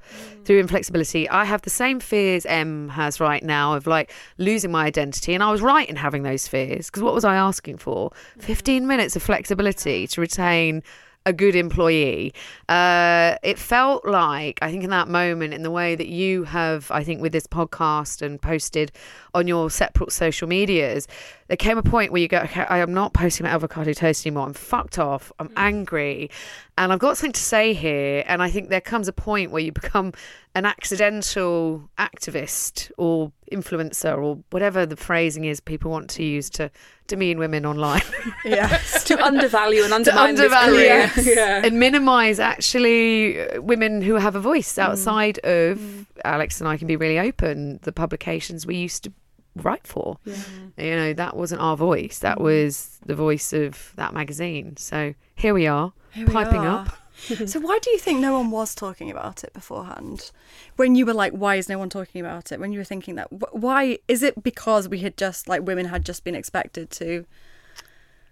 through inflexibility. I have the same fears M has right now of like losing my identity. And I was right in having those fears because what was I asking for? 15 minutes of flexibility to retain a good employee. Uh, it felt like, I think, in that moment, in the way that you have, I think, with this podcast and posted on your separate social medias, there came a point where you go, okay, I am not posting my avocado toast anymore. I'm fucked off. I'm hmm. angry. And I've got something to say here. And I think there comes a point where you become an accidental activist or influencer or whatever the phrasing is people want to use to demean women online. Yes. to undervalue and undermine this undervalue career. yeah. and minimize actually uh, women who have a voice hmm. outside of hmm. Alex and I can be really open the publications we used to write for you know that wasn't our voice that mm-hmm. was the voice of that magazine so here we are Here we piping are. up So why do you think no one was talking about it beforehand? When you were like, why is no one talking about it? When you were thinking that, why is it because we had just like women had just been expected to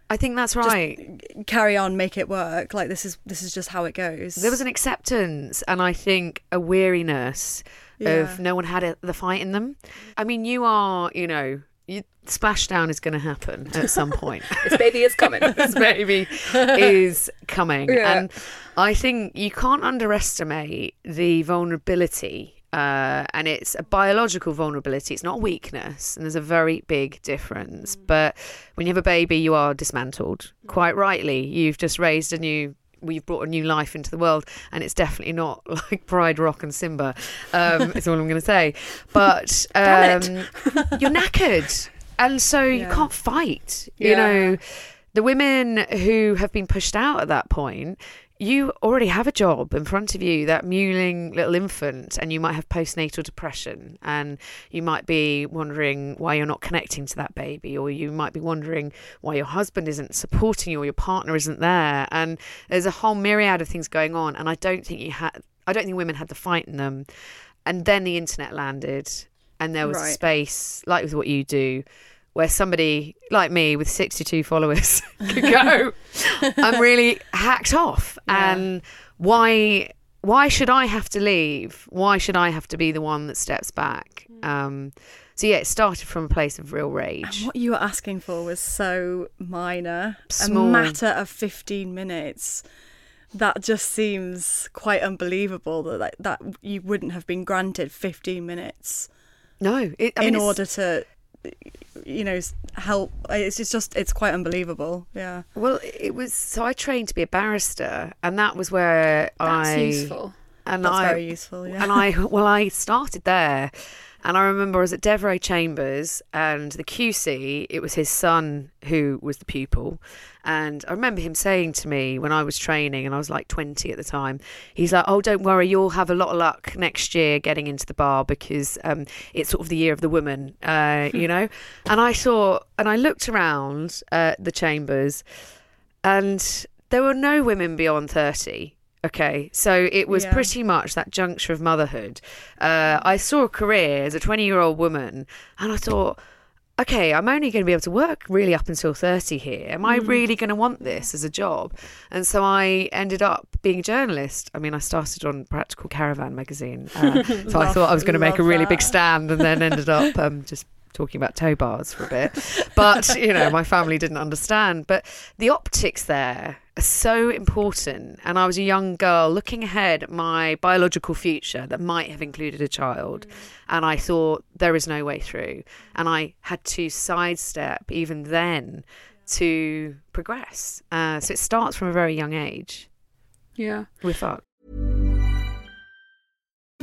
I think that's right carry on, make it work? Like this is this is just how it goes. there was an acceptance and I think a weariness Yeah. of no one had a, the fight in them. I mean, you are, you know, you, splashdown is going to happen at some point. This baby is coming. this baby is coming. Yeah. And I think you can't underestimate the vulnerability. Uh, and it's a biological vulnerability. It's not weakness, and there's a very big difference. But when you have a baby, you are dismantled. Quite rightly, you've just raised a new we've brought a new life into the world and it's definitely not like pride rock and simba um is all i'm going to say. But um you're knackered and so you can't fight you Yeah. know. The women who have been pushed out at that point you already have a job in front of you that mewling little infant and you might have postnatal depression and you might be wondering why you're not connecting to that baby or you might be wondering why your husband isn't supporting you or your partner isn't there and there's a whole myriad of things going on and i don't think you had i don't think women had the fight in them and then the internet landed and there was Right. space like with what you do where somebody like me with 62 followers could go i'm really hacked off Yeah. and why why should i have to leave why should i have to be the one that steps back um so yeah it started from a place of real And rage what you were asking for was so minor, Small. a matter of fifteen minutes. That just seems quite unbelievable that that you wouldn't have been granted fifteen minutes no it, I mean, in order to, you know, help. It's just, just it's quite unbelievable. Yeah. well it was so i trained to be a barrister and that was where I. That's i useful. and That's I, very useful. Yeah. and I well I started there And I remember I was at Devereux Chambers and the QC, it was his son who was the pupil. And I remember him saying to me when I was training, and I was like 20 at the time, he's like, Oh, don't worry, you'll have a lot of luck next year getting into the bar because um, it's sort of the year of the woman, uh, you know? And I saw, and I looked around uh, the chambers, and there were no women beyond 30. Okay, so it was Yeah. pretty much that juncture of motherhood. Uh, I saw a career as a 20 year old woman, and I thought, okay, I'm only going to be able to work really up until 30 here. Am I really going to want this as a job? And so I ended up being a journalist. I mean, I started on Practical Caravan magazine. Uh, so I thought I was going to make a really big stand and then ended up um, just talking about tow bars for a bit. But, you know, my family didn't understand. But the optics there are so important. And I was a young girl looking ahead at my biological future that might have included a child. And I thought, there is no way through. And I had to sidestep even then to progress. Uh, so it starts from a very young age. Yeah. We're fucked.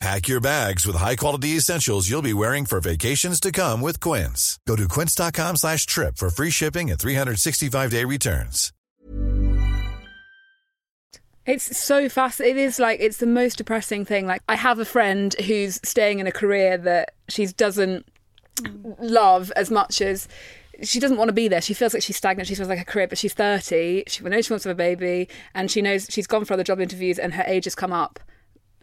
Pack your bags with high-quality essentials you'll be wearing for vacations to come with Quince. Go to quince.com slash trip for free shipping and 365-day returns. It's so fast. It is like it's the most depressing thing. Like I have a friend who's staying in a career that she doesn't love as much as she doesn't want to be there. She feels like she's stagnant. She feels like a career, but she's 30. She knows she wants to have a baby, and she knows she's gone for other job interviews, and her age has come up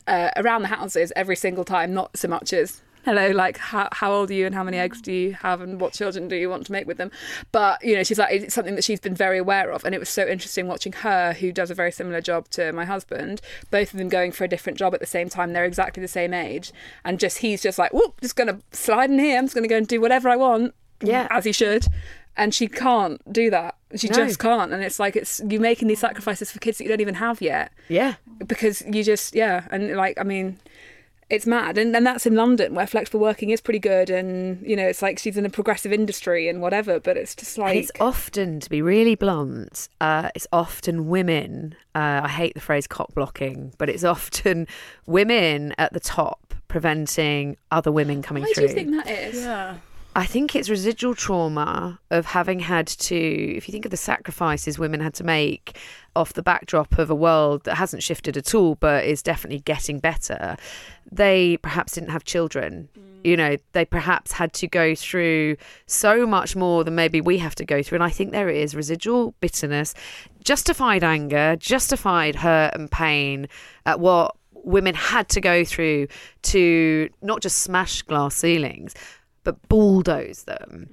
uh, around the houses every single time. Not so much as hello, like how, how old are you and how many eggs do you have and what children do you want to make with them? But you know, she's like it's something that she's been very aware of, and it was so interesting watching her, who does a very similar job to my husband, both of them going for a different job at the same time. They're exactly the same age, and just he's just like, whoop, just gonna slide in here. I'm just gonna go and do whatever I want. Yeah. as he should. And she can't do that. She No. just can't. And it's like it's you making these sacrifices for kids that you don't even have yet Yeah. because you just yeah and like i mean it's mad and, and that's in london where flexible working is pretty good and you know it's like she's in a progressive industry and whatever but it's just And like it's often, to be really blunt, uh, it's often women. Uh, I hate the phrase cock blocking, but it's often women at the top preventing other women coming why do through. you think that is Yeah. I think it's residual trauma of having had to, if you think of the sacrifices women had to make off the backdrop of a world that hasn't shifted at all, but is definitely getting better, they perhaps didn't have children. Mm. You know, they perhaps had to go through so much more than maybe we have to go through. And I think there is residual bitterness, justified anger, justified hurt and pain at what women had to go through to not just smash glass ceilings, but bulldoze them.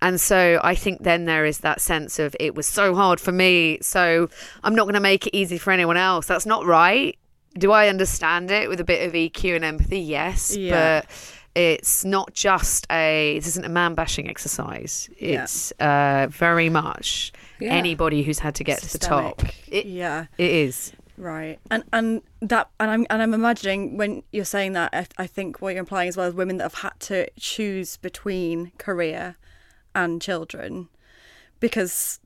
And so I think then there is that sense of it was so hard for me, so I'm not going to make it easy for anyone else. That's not right. Do I understand it with a bit of EQ and empathy? Yes, Yeah. but it's not just a. This isn't a man bashing exercise. Yeah. It's uh, very much Yeah. anybody who's had to get to the top. It, Yeah. it is. Right, and and that and I'm and I'm imagining when you're saying that, I, I think what you're implying as well is women that have had to choose between career and children, because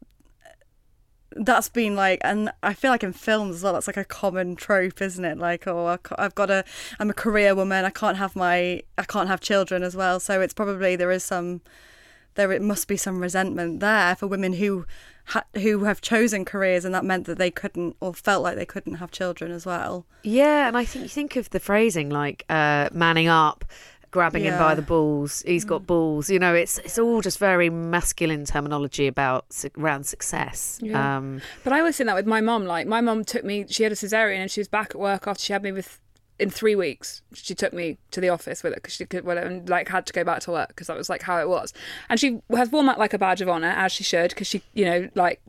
that's been like, and I feel like in films as well, that's like a common trope, isn't it? Like, oh, I've got a, I'm a career woman, I can't have my, I can't have children as well. So it's probably there is some, there it must be some resentment there for women who ha- who have chosen careers and that meant that they couldn't or felt like they couldn't have children as well Yeah, and I think you think of the phrasing like uh, manning up, grabbing him by the balls. He's got balls. You know, it's it's all just very masculine terminology about around success. Yeah. Um, But I always think that with my mum. Like my mum took me. She had a cesarean and she was back at work after she had me with. In three weeks, she took me to the office with it because she could, well, and like had to go back to work because that was like how it was. And she has worn that like a badge of honor, as she should, because she, you know, like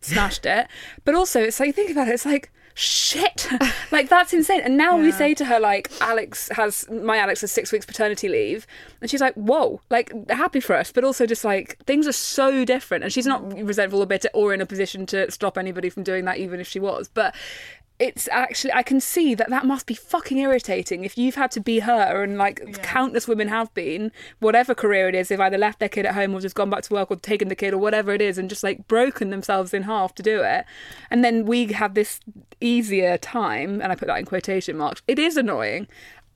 smashed it. But also, it's like think about it. It's like shit, like that's insane. And now we say to her like, Alex has my Alex has six weeks paternity leave, and she's like, whoa, like happy for us, but also just like things are so different. And she's not resentful or bitter or in a position to stop anybody from doing that, even if she was. But it's actually I can see that that must be fucking irritating if you've had to be her and like countless women have been whatever career it is they've either left their kid at home or just gone back to work or taken the kid or whatever it is and just like broken themselves in half to do it. And then we have this easier time and I put that in quotation marks it is annoying.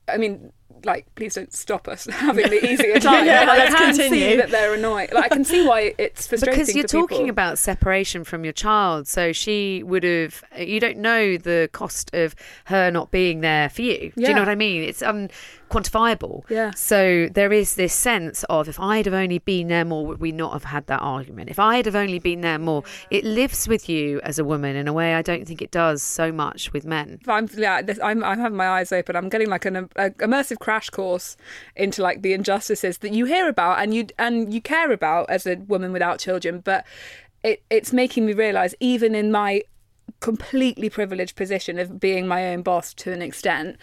I mean like please don't stop us having the easier time. Yeah, I can see that they're annoying like I can see why it's frustrating because you're for people. talking about separation from your child so she would have you don't know the cost of her not being there for you. Do you know what i mean? It's um, unquantifiable Yeah. so there is this sense of if i'd have only been there more would we not have had that argument if i'd have only been there more it lives with you as a woman in a way i don't think it does so much with men I'm yeah, I'm I'm having my eyes open. I'm getting like an a, immersive crash course into like the injustices that you hear about and you and you care about as a woman without children. But it it's making me realise even in my completely privileged position of being my own boss to an extent.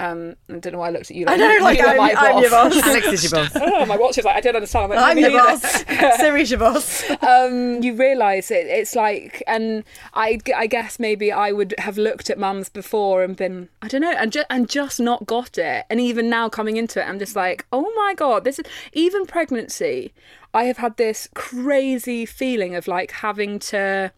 Um, I don't know why I looked at you. Like, I know, you like, are I'm- my I'm your boss. alex is your boss oh, my watch is like I don't understand. I'm Me your boss. Siri's your boss. um, you realise it. It's like, and I, I guess maybe I would have looked at mums before and been, I don't know, and ju- and just not got it. And even now coming into it, I'm just like, oh my god, this is even pregnancy. I have had this crazy feeling of like having to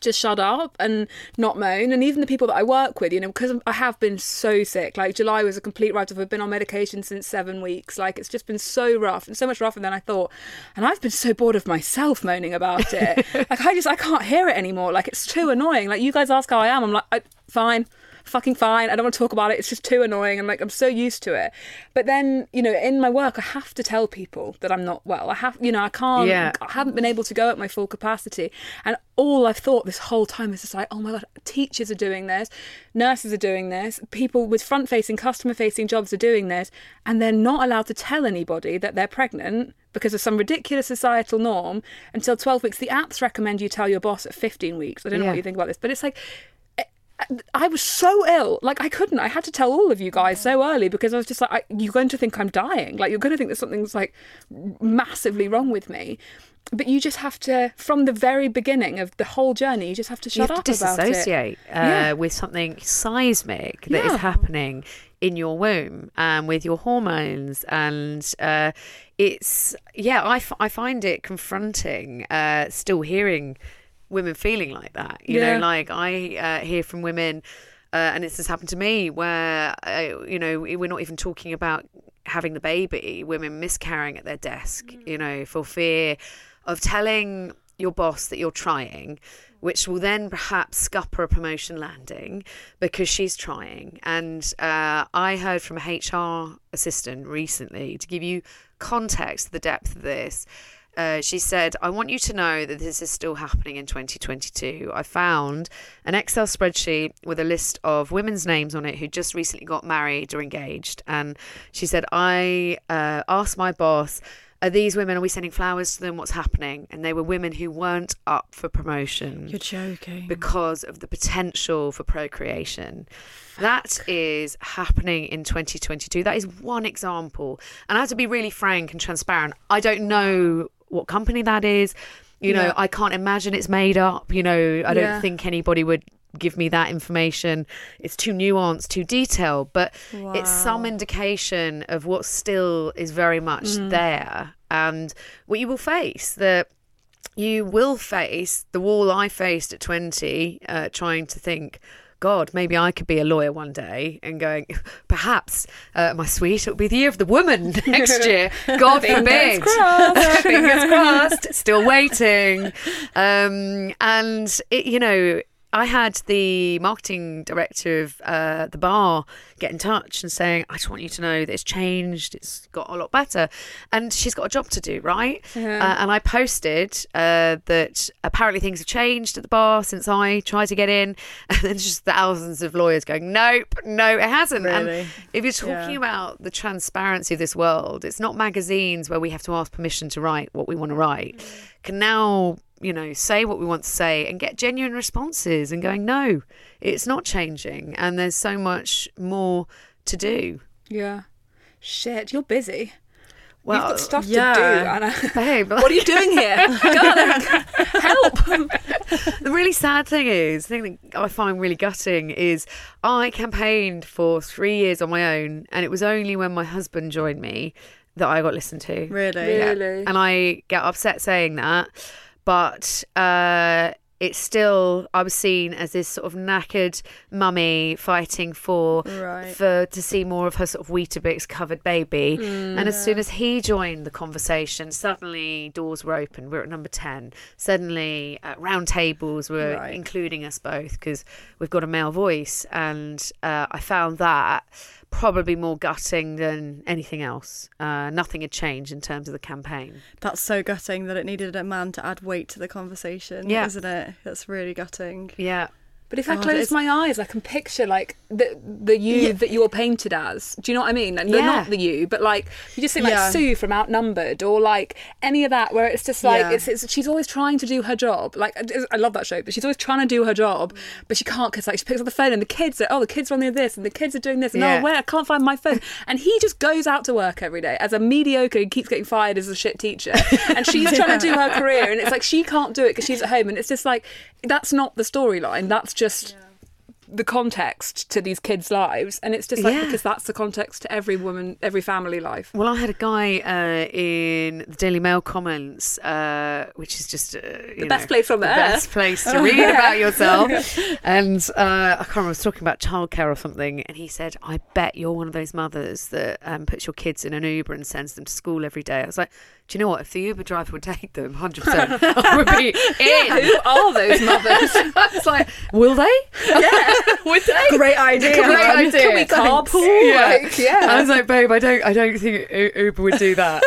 just shut up and not moan. And even the people that I work with, you know, because I have been so sick. Like July was a complete write off. I've been on medication since seven weeks. Like it's just been so rough and so much rougher than I thought. And I've been so bored of myself moaning about it. like I just I can't hear it anymore. Like it's too annoying. Like you guys ask how I am. I'm like I, fine. Fucking fine. I don't want to talk about it. It's just too annoying. And like I'm so used to it. But then, you know, in my work, I have to tell people that I'm not well. I have, you know, I can't. Yeah. I haven't been able to go at my full capacity. And all I've thought this whole time is just like, oh my God, teachers are doing this, nurses are doing this, people with front facing, customer facing jobs are doing this, and they're not allowed to tell anybody that they're pregnant because of some ridiculous societal norm until 12 weeks. The apps recommend you tell your boss at 15 weeks. I don't know Yeah. what you think about this, but it's like, I was so ill, like I couldn't. I had to tell all of you guys so early because I was just like, I, "You're going to think I'm dying. Like you're going to think that something's like massively wrong with me." But you just have to, from the very beginning of the whole journey, you just have to you shut have up to about it. disassociate uh, Yeah. with something seismic that is Yeah. happening in your womb and with your hormones and uh, it's yeah I, f- I find it confronting uh, still hearing women feeling like that you Yeah. know like i uh, hear from women uh, and this has happened to me where uh, you know we're not even talking about having the baby women miscarrying at their desk you know for fear of telling your boss that you're trying which will then perhaps scupper a promotion landing because she's trying and uh, i heard from a hr assistant recently to give you context the depth of this uh, she said, I want you to know that this is still happening in 2022. I found an Excel spreadsheet with a list of women's names on it who just recently got married or engaged. And she said, I uh, asked my boss, are these women, are we sending flowers to them? What's happening? And they were women who weren't up for promotion You're joking. because of the potential for procreation. That is happening in 2022. That is one example. And I have to be really frank and transparent. I don't know what company that is. You know, I can't imagine it's made up. You know, I don't think anybody would give me that information. It's too nuanced, too detailed, but it's some indication of what still is very much there and what you will face. That you will face the wall I faced at 20, uh, trying to think, God, maybe I could be a lawyer one day and going, perhaps, uh, my sweet, it'll be the year of the woman next year. God forbid. Fingers crossed. Still waiting. Um, and, it, you know, I had the marketing director of uh, the bar get in touch and saying, I just want you to know that it's changed, it's got a lot better. And she's got a job to do, right? Uh, and I posted uh, that apparently things have changed at the bar since I tried to get in. And then just thousands of lawyers going, nope, no, it hasn't. Really? And if you're talking Yeah. about the transparency of this world, it's not magazines where we have to ask permission to write what we want to write. Can now, you know, say what we want to say and get genuine responses and going, no, it's not changing. And there's so much more to do. Yeah. Shit, you're busy. Well, You've got stuff yeah. to do, Anna. Babe, what are you doing here? Help! the really sad thing is, the thing that I find really gutting is I campaigned for three years on my own, and it was only when my husband joined me that I got listened to. Really? Yeah. Really? And I get upset saying that, but uh, it's still I was seen as this sort of knackered mummy fighting for Right. for to see more of her sort of Weetabix covered baby. And as soon as he joined the conversation, suddenly doors were open. We are at number ten. Suddenly, uh, round tables were Right. including us both because we've got a male voice, and uh, I found that probably more gutting than anything else. Uh, nothing had changed in terms of the campaign. That's so gutting that it needed a man to add weight to the conversation, Yeah. isn't it? That's really gutting. Yeah. But if I God, close my eyes, I can picture like the the you that you're painted as. Do you know what I mean? Yeah. not the you, but like you just think Yeah. like Sue from Outnumbered, or like any of that, where it's just like Yeah. it's, it's she's always trying to do her job. Like I- I love that show, but she's always trying to do her job, but she can't because like she picks up the phone and the kids are oh the kids are on the this and the kids are doing this and Yeah. oh where I can't find my phone and he just goes out to work every day as a mediocre and keeps getting fired as a shit teacher and she's trying to do her career and it's like she can't do it because she's at home and it's just like that's not the storyline. That's just the context to these kids' lives, and it's just like Yeah. because that's the context to every woman, every family life. Well, I had a guy uh, in the Daily Mail comments, uh, which is just uh, the best place on the the best place to read about yourself. And uh, I can't remember, I was talking about childcare or something, and he said, "I bet you're one of those mothers that um, puts your kids in an Uber and sends them to school every day." I was like, "Do you know what? If the Uber driver would take them, hundred percent, I would be in." Who are those mothers? I was like, "Will they? Yeah, would they?" Great idea. Great idea. Can we carpool? Yeah. Like, yeah. I was like, babe, I don't, I don't think Uber would do that.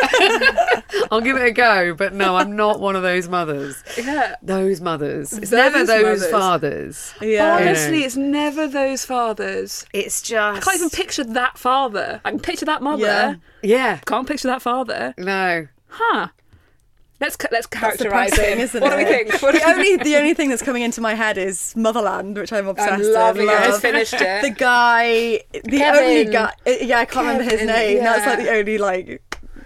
I'll give it a go, but no, I'm not one of those mothers. Yeah. Those mothers. It's Those never those mothers. fathers. Yeah. Honestly, it's never those fathers. It's just. I can't even picture that father. I can picture that mother. Yeah. Yeah. Can't picture that father. No. Huh. Let's let's That's characterize him. isn't what it? do we think? What do the we only the only thing that's coming into my head is Motherland, which I'm obsessed I'm with. loving. I just Love. finished it. The guy, the Kevin. only guy. uh, Yeah, I can't remember his Kevin, name. That's like the only like.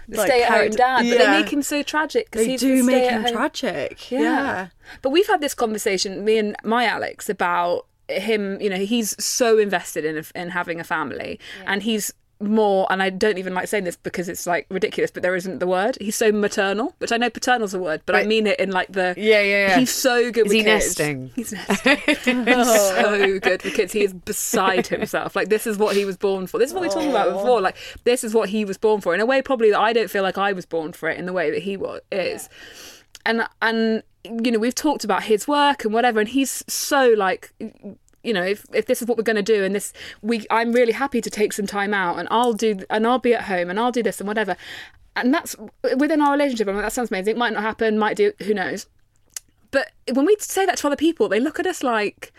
The like, stay-at-home character- dad, but they make him so tragic They he's do the make him stay-at-home- tragic. Yeah. But we've had this conversation, me and my Alex, about him. You know, he's so invested in in having a family, and he's more. And I don't even like saying this because it's like ridiculous, but there isn't the word. He's so maternal, which I know paternal's a word, but I mean it in like the Yeah, yeah, yeah. He's so good Is with he kids. nesting? He's nesting. He's so good with kids. He is beside himself. Like this is what he was born for. This is what we were talking about before. Like this is what he was born for. In a way, probably that I don't feel like I was born for it in the way that he was is. And and you know we've talked about his work and whatever, and he's so like you know if, if this is what we're going to do and this we i'm really happy to take some time out and i'll do and i'll be at home and i'll do this and whatever and that's within our relationship i'm like that sounds amazing it might not happen might do who knows but when we say that to other people they look at us like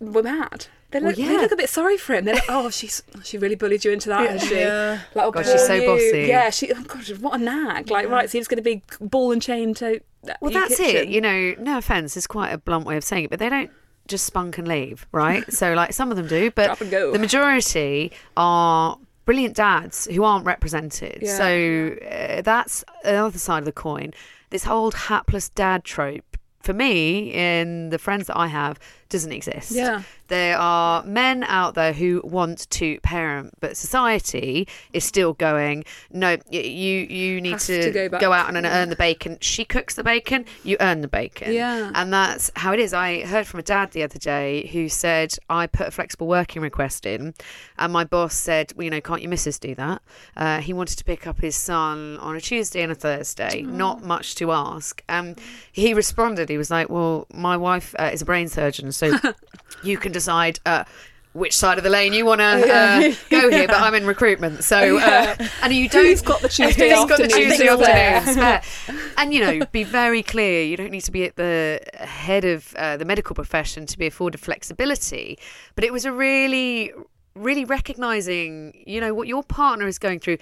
we're mad they look, they yeah. look a bit sorry for him. They're like, "Oh, she's she really bullied you into that, she? Yeah. Like, oh, God, she's so you. bossy. Yeah, she. Oh God, what a nag! Like, right, so he's going to be ball and chain to. Well, that's kitchen. it. You know, no offense, it's quite a blunt way of saying it, but they don't just spunk and leave, right? so, like, some of them do, but Grab and go. the majority are brilliant dads who aren't represented. Yeah. So, uh, that's the other side of the coin. This old hapless dad trope, for me, in the friends that I have, doesn't exist. Yeah. There are men out there who want to parent, but society is still going, no, you you need Has to, to go go, out and earn the bacon. She cooks the bacon, you earn the bacon. Yeah. And that's how it is. I heard from a dad the other day who said, I put a flexible working request in, and my boss said, well, you know, can't your missus do that? Uh, he wanted to pick up his son on a Tuesday and a Thursday, not much to ask. Um, he responded, he He was like, "Well, my wife uh, is a brain surgeon, so you can decide." Uh, which side of the lane you want to uh, go here, but I'm in recruitment, so uh, and you don't. Who's got the Tuesday Who's got the afternoon Tuesday afternoon spare? And you know, be very clear. You don't need to be at the head of uh, the medical profession to be afforded flexibility. But it was a really, really recognizing, you know, what your partner is going through.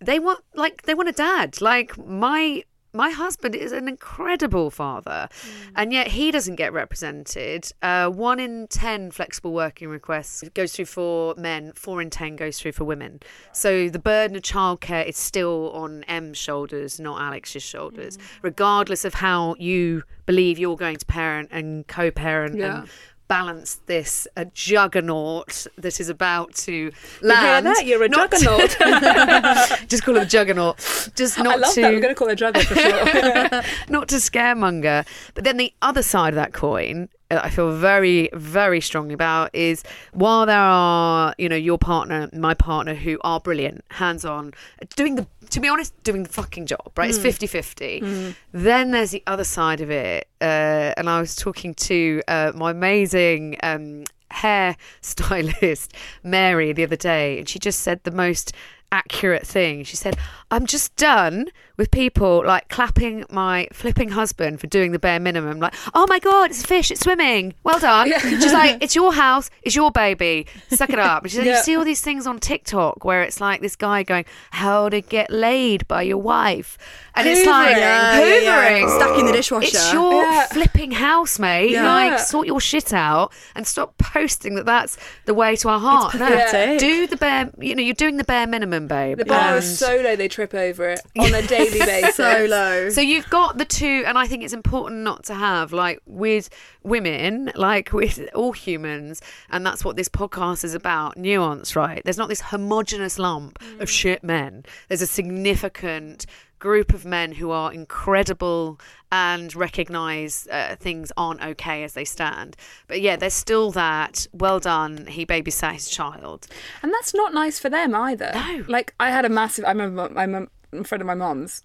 They want like they want a dad. Like my my husband is an incredible father, and yet he doesn't get represented. Uh, one in ten flexible working requests goes through for men. Four in ten goes through for women. So the burden of childcare is still on M's shoulders, not Alex's shoulders, regardless of how you believe you're going to parent and co-parent Yeah. and balance this a juggernaut that is about to You hear land. that? You're a Not- juggernaut. just call it a juggernaut. Just not I love to that. We're going to call it a juggernaut for sure. not to scaremonger. But then the other side of that coin, I feel very, very strongly about is while there are, you know, your partner, my partner, who are brilliant, hands on, doing the, to be honest, doing the fucking job, right? It's 50 50. Then there's the other side of it. Uh, and I was talking to uh, my amazing um, hair stylist, Mary, the other day, and she just said the most accurate thing. She said, I'm just done with people like clapping my flipping husband for doing the bare minimum. Like, oh my God, it's a fish, it's swimming. Well done. She's like, it's your house, it's your baby. Suck it up. And she said, Yeah. you see all these things on TikTok where it's like this guy going, how to get laid by your wife. And it's like, Hoovering. Yeah, yeah, yeah. hoovering. Stacking the dishwasher. It's your Yeah. flipping house, mate. Yeah. Like, sort your shit out and stop posting that that's the way to our heart. No, do the bare, you know, you're doing the bare minimum, babe. The bar And- is so low they trip over it on a daily basis. so low. so you've got the two, and I think it's important not to have like with women, like with all humans, and that's what this podcast is about. Nuance, right? There's not this homogenous lump of shit men. There's a significant group of men who are incredible and recognize uh, things aren't okay as they stand. But yeah, there's still that. Well done. He babysat his child. And that's not nice for them either. No. Like I had a massive. I remember my mum, a front of my mom's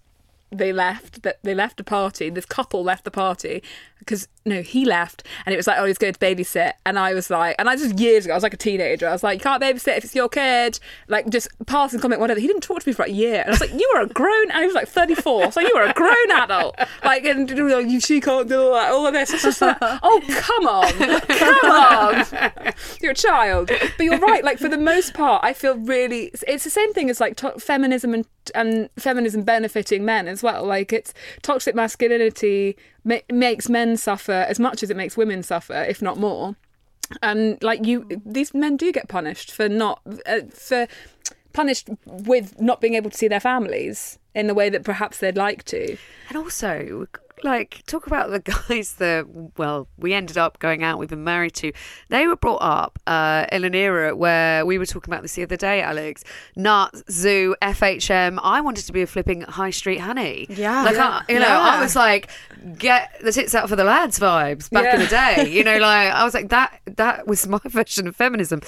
They left. That they left the party. This couple left the party because no, he left, and it was like, oh, he's going to babysit, and I was like, and I just years ago, I was like a teenager. I was like, you can't babysit if it's your kid. Like just passing comment, whatever. He didn't talk to me for a year, and I was like, you were a grown. And he was like 34, so you were a grown adult. Like and you know, she can't do all that. All of this. It's just like, oh come on, come on. You're a child, but you're right. Like for the most part, I feel really. It's, it's the same thing as like to- feminism and and feminism benefiting men as well. Like it's toxic masculinity ma- makes men suffer as much as it makes women suffer, if not more. And like you, these men do get punished for not uh, for punished with not being able to see their families in the way that perhaps they'd like to. And also, like, talk about the guys that, well, we ended up going out with and married to. They were brought up uh, in an era where we were talking about this the other day, Alex. Nuts, Zoo, FHM. I wanted to be a flipping high street honey. Yeah. Like, Yeah. I, you know, I was like, get the tits out for the lads vibes back in the day. You know, like, I was like, that, that was my version of feminism.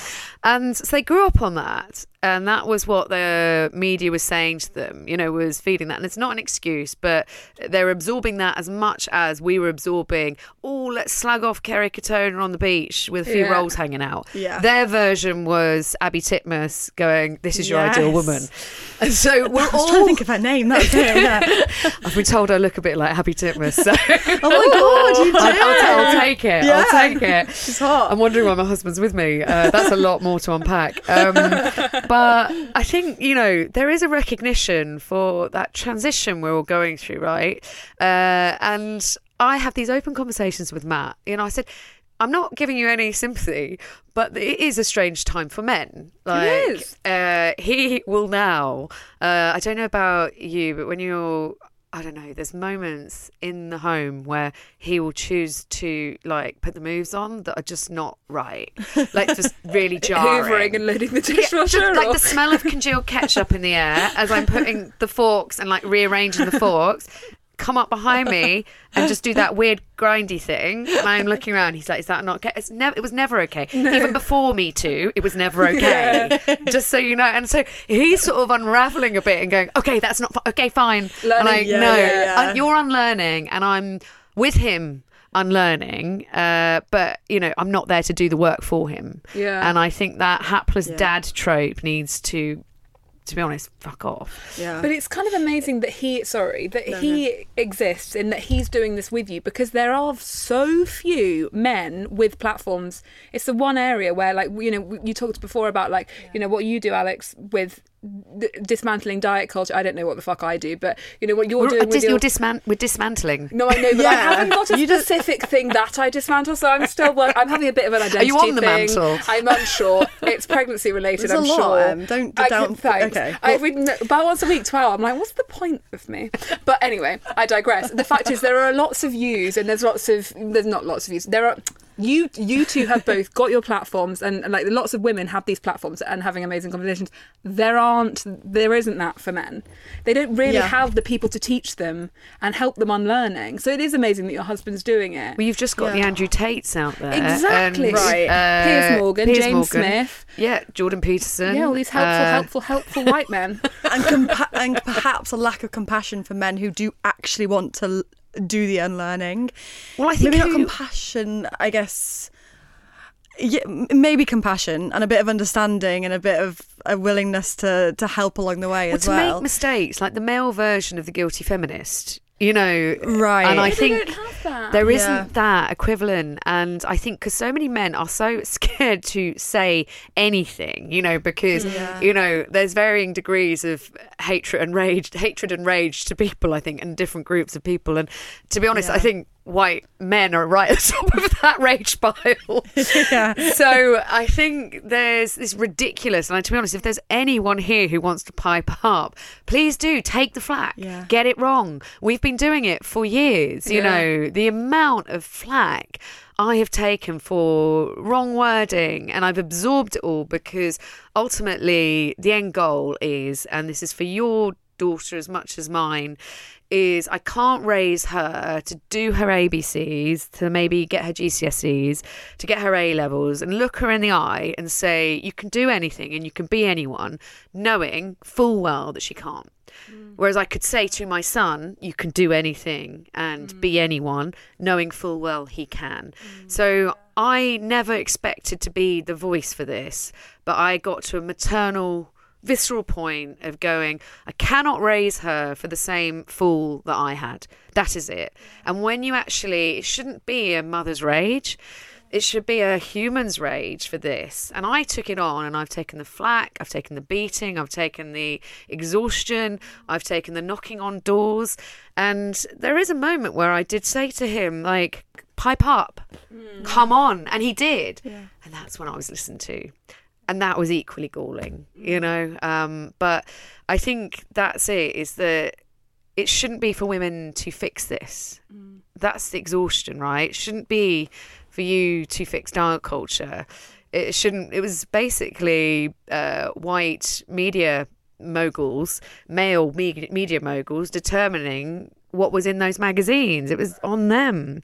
And so they grew up on that. And that was what the media was saying to them, you know, was feeding that. And it's not an excuse, but they're absorbing that as much as we were absorbing, oh, let's slag off Kerry Katona on the beach with a few Yeah. rolls hanging out. Yeah. Their version was Abi Titmuss going, this is your ideal woman. And so we're I was all. trying to think of her name. That was it. Yeah. I've been told I look a bit like Abi Titmuss. So Oh my god, you did. I'll, I'll, I'll take it. Yeah. I'll take it. She's hot. I'm wondering why my husband's with me. Uh, that's a lot more to unpack. Um, but I think, you know, there is a recognition for that transition we're all going through, right? Uh, and I have these open conversations with Matt. You know, I said, I'm not giving you any sympathy, but it is a strange time for men. Like, is. Uh, he will now. Uh, I don't know about you, but when you're I don't know. There's moments in the home where he will choose to like put the moves on that are just not right, like just really jarring. Hoovering and loading the Yeah, dishwasher. just like the smell of congealed ketchup in the air as I'm putting the forks and like rearranging the forks. Come up behind me and just do that weird grindy thing, and I'm looking around. He's like, "Is that not okay?" It's never. It was never okay. Even before me too, it was never okay. Just so you know. And so he's sort of unraveling a bit and going, "Okay, that's not fi- okay. Fine." and Learning. I Yeah, no, yeah, yeah. I- you're unlearning, and I'm with him. unlearning, uh, but you know, I'm not there to do the work for him. Yeah. And I think that hapless Yeah. dad trope needs to, to be honest, fuck off. Yeah. But it's kind of amazing that he, sorry, that he exists and that he's doing this with you because there are so few men with platforms. It's the one area where, like, you know, you talked before about, like, you know, what you do, Alex, with d- dismantling diet culture. I don't know what the fuck I do, but, you know, what you're We're, doing with dis- your... you're disman- we're dismantling. no, I know, but I haven't got a You just- specific thing that I dismantle, so I'm still work- I'm having a bit of an identity Are you on the thing. mantle? I'm unsure. It's pregnancy related. There's I'm a lot, sure. Em. Don't- I don't- Thanks. okay. I read n- about once a week, twelve. I'm like, what's the point of me? But anyway, I digress. The fact is, there are lots of views, and there's lots of there's not lots of views. There are. You you two have both got your platforms, and, and like lots of women have these platforms and having amazing conversations. There aren't, there isn't that for men. They don't really Yeah. have the people to teach them and help them on learning. So it is amazing that your husband's doing it. Well, you've just got the Andrew Tates out there. Exactly. and, Right. uh, Piers Morgan, James Smith. Yeah, Jordan Peterson. yeah, all these helpful, uh, helpful, helpful white men. and, compa- and perhaps a lack of compassion for men who do actually want to l- do the unlearning. Well, I think maybe not compassion. I guess. Yeah, maybe compassion and a bit of understanding and a bit of a willingness to to help along the way well, as to well. make mistakes, like the male version of the guilty feminist. You know, Right. And I They think don't have that. there Yeah. isn't that equivalent. And I think because so many men are so scared to say anything, you know, because you know there's varying degrees of hatred and rage, hatred and rage to people. I think, and different groups of people. And to be honest, I think white men are right at the top of that rage pile. yeah. so I think there's this ridiculous, and to be honest, if there's anyone here who wants to pipe up, please do take the flack. Yeah. Get it wrong. We've been doing it for years. You Yeah. know, the amount of flack I have taken for wrong wording, and I've absorbed it all because ultimately the end goal is, and this is for your daughter as much as mine is I can't raise her to do her ABCs, to maybe get her GCSEs, to get her A levels, and look her in the eye and say, you can do anything and you can be anyone, knowing full well that she can't. Mm. Whereas I could say to my son, you can do anything and be mm. anyone, knowing full well he can. Mm. So I never expected to be the voice for this, but I got to a maternal visceral point of going, I cannot raise her for the same fool that I had. That is it. And when you actually, it shouldn't be a mother's rage. It should be a human's rage for this. And I took it on and I've taken the flack, I've taken the beating, I've taken the exhaustion, I've taken the knocking on doors. And there is a moment where I did say to him, like, pipe up, hmm. come on. And he did. And that's when I was listened to and that was equally galling, you know. Um, but I think that's it. Is that it shouldn't be for women to fix this. That's the exhaustion, right? It shouldn't be for you to fix diet culture. It shouldn't. It was basically uh, white media moguls, male me- media moguls, determining what was in those magazines. It was on them.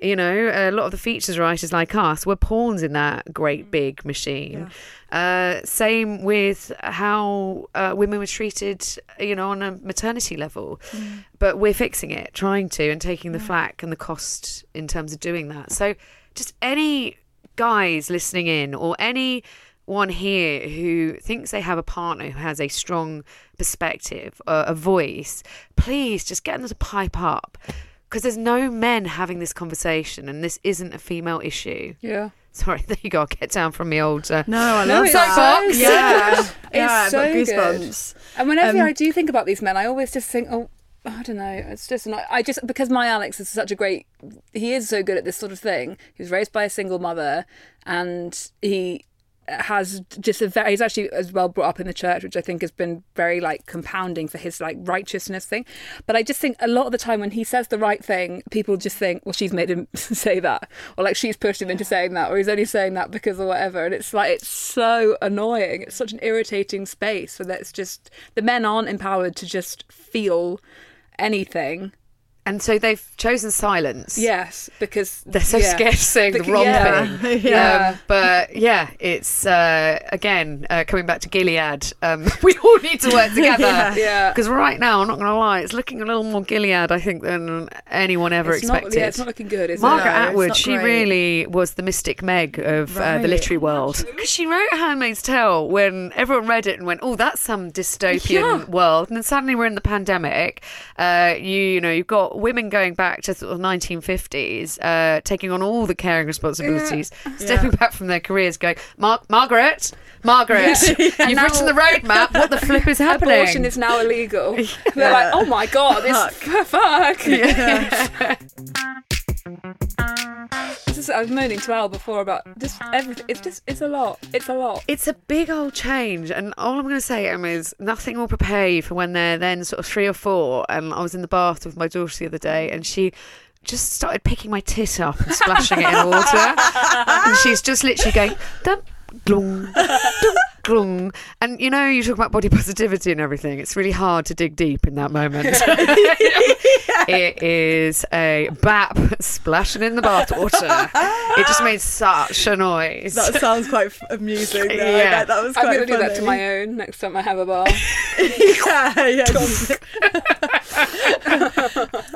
You know, a lot of the features writers like us were pawns in that great big machine. Uh, same with how uh, women were treated, you know, on a maternity level. But we're fixing it, trying to, and taking the flack and the cost in terms of doing that. So, just any guys listening in or anyone here who thinks they have a partner who has a strong perspective, uh, a voice, please just get them to pipe up because there's no men having this conversation and this isn't a female issue. Yeah. Sorry, there you go. I'll get down from the old. Uh, No, I No, love it's that. so good. Yeah, It's yeah, I've got good. goosebumps. And whenever Um, I do think about these men, I always just think, oh, I don't know. It's just not. I just because my Alex is such a great. He is so good at this sort of thing. He was raised by a single mother, and he has just a very. He's actually as well brought up in the church, which I think has been very like compounding for his like righteousness thing. But I just think a lot of the time when he says the right thing, people just think, well, she's made him say that, or like she's pushed him into saying that, or he's only saying that because of whatever. And it's like it's so annoying. It's such an irritating space where that's just the men aren't empowered to just feel anything and so they've chosen silence. Yes, because They're so yeah. scared of saying the Bec- wrong yeah. thing. Yeah. Um, but yeah, it's uh, again uh, coming back to Gilead. Um, we all need to work together. Yeah. Because right now, I'm not going to lie, it's looking a little more Gilead, I think, than anyone ever It's not, expected. yeah, it's not looking good, is Margaret it? No, Atwood, she really was the mystic Meg of uh, the literary world. Because she wrote Handmaid's Tale when everyone read it and went, "Oh, that's some dystopian Yeah. world." And then suddenly we're in the pandemic. Uh, you, you know, you've got women going back to sort of 1950s, uh, taking on all the caring responsibilities, stepping back from their careers, going, Mar- "Margaret, Margaret, you've now- written the roadmap. What the flip is happening?" Abortion is now illegal. They're like, oh my god, this fuck. This is- I was moaning to Al before about just everything. It's just, it's a lot. It's a lot. It's a big old change, and all I'm going to say, Emma, is nothing will prepare you for when they're then sort of three or four. And I was in the bath with my daughter the other day, and she just started picking my tit up and splashing it in water, and she's just literally going dum glung dum glung. And you know, you talk about body positivity and everything. It's really hard to dig deep in that moment. It is a bap splashing in the bathwater. It just made such a noise. That sounds quite amusing. Though. Yeah. Yeah, that was I'm going to do that to my own next time I have a bar. yeah, yeah.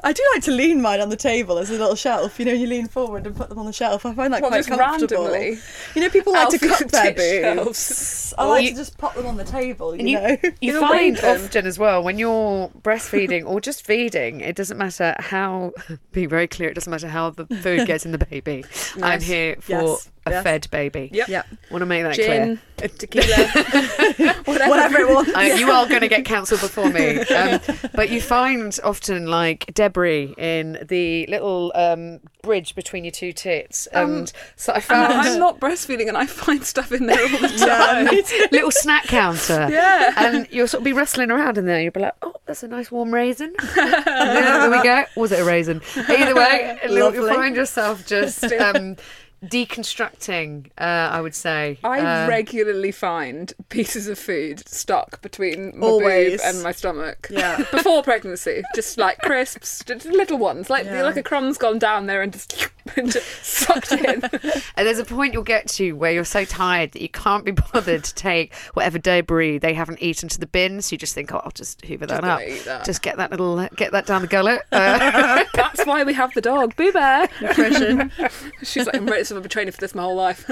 I do like to lean mine on the table as a little shelf. You know, you lean forward and put them on the shelf. I find that Well, quite just comfortable. randomly. You know, people like to Alfie's cup their tit boobs. I like You- to just pop them on the table. You, you, know. you It'll find often as well when you're breastfeeding or just feeding, it doesn't matter how. Be very clear. It doesn't matter how the food gets in the baby. I'm here for Yes, a yes. fed baby. Yep. Yep. Want to make that Gin, clear. tequila, whatever. Whatever it was. Uh, you are going to get cancelled before me. Um, but you find often like debris in the little um, bridge between your two tits. And so I found. I'm not breastfeeding and I find stuff in there all the time. me little snack counter. Yeah. And you'll sort of be wrestling around in there. You'll be like, oh, that's a nice warm raisin. there we go. Was it a raisin? Either way, you'll find yourself just um, deconstructing, uh, I would say. I Uh, regularly find pieces of food stuck between my Always. boob and my stomach. Yeah. Before pregnancy, just like crisps, just little ones, like Yeah. like a crumb's gone down there and just, and sucked in. And there's a point you'll get to where you're so tired that you can't be bothered to take whatever debris they haven't eaten to the bin. So you just think, oh, I'll just hoover that up. that. Just get that little, get that down the gullet. Uh, That's why we have the dog, Boo Bear. Nutrition. She's like, I'm ready to be training for this my whole life.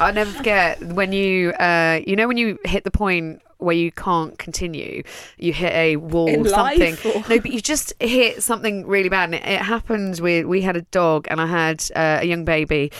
I'll never forget when you, uh, you know, when you hit the point where you can't continue, you hit a wall, In something. or- No, but you just hit something really bad. And it, it happened with, we had a dog and I had uh, a young baby.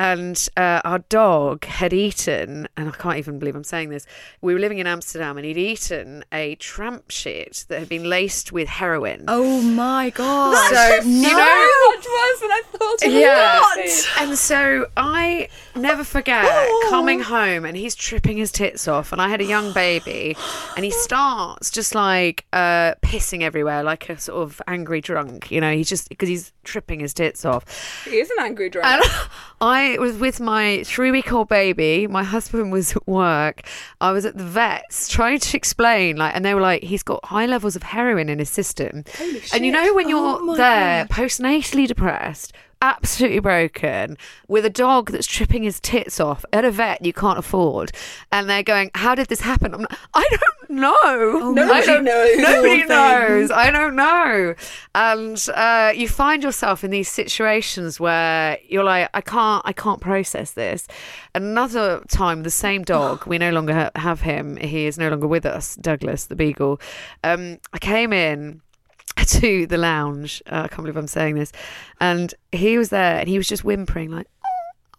And uh, our dog had eaten, and I can't even believe I'm saying this. We were living in Amsterdam, and he'd eaten a tramp shit that had been laced with heroin. Oh my god. So, you know, much worse than I thought it yeah. was. And so I never forget coming home and he's tripping his tits off, and I had a young baby, and he starts just like uh, pissing everywhere, like a sort of angry drunk. You know, he's just because he's tripping his tits off. He is an angry drunk. And I was with my three week old baby. My husband was at work. I was at the vets trying to explain, like, and they were like, he's got high levels of heroin in his system. Holy And you know, when you're there, postnatally depressed, absolutely broken, with a dog that's tripping his tits off at a vet you can't afford, and they're going, How did this happen? I'm like, I don't know. Nobody I don't- knows. Nobody knows. I don't know. And uh, you find yourself in these situations where you're like, I can't, I can't process this. Another time, the same dog, we no longer ha- have him. He is no longer with us, Douglas, the beagle. Um, I came in to the lounge. Uh, I can't believe I'm saying this. And he was there and he was just whimpering like, "Oh,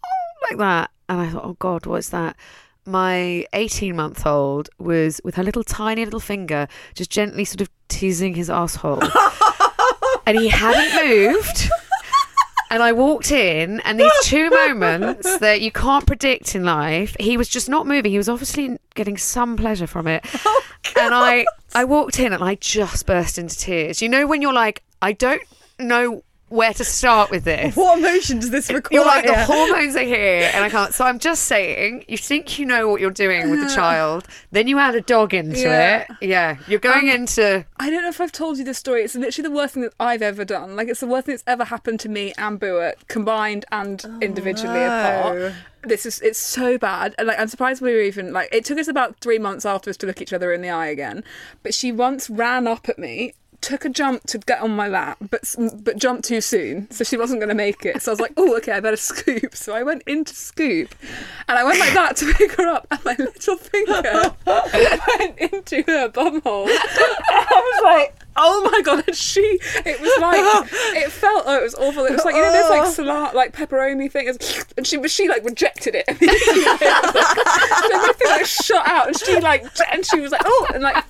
oh," like that. And I thought, oh God, what's that? My 18 month old was with her little tiny little finger just gently sort of teasing his asshole. and he hadn't moved. And I walked in, and these two moments that you can't predict in life, he was just not moving. He was obviously getting some pleasure from it. Oh, and I, I walked in, and I just burst into tears. You know when you're like, I don't know where to start with this. What emotion does this require? You're like, the hormones are here, and I can't. So I'm just saying, you think you know what you're doing with the child, then you add a dog into Yeah. it. Yeah, you're going Um, into. I don't know if I've told you this story. It's literally the worst thing that I've ever done. Like it's the worst thing that's ever happened to me and Buick combined and individually apart. This is it's so bad. And like I'm surprised we were even like it took us about three months afterwards to look each other in the eye again. But she once ran up at me. Took a jump to get on my lap, but but jumped too soon, so she wasn't going to make it. So I was like, "Oh, okay, I better scoop." So I went into scoop, and I went like that to pick her up, and my little finger went into her bumhole. I was like, oh my god, and she, it was like, it felt, oh, it was awful. It was like, you know, this like oh. salad, like pepperoni thing, and she, but she like rejected it. so everything like shot out, and she like, and she was like, oh, and like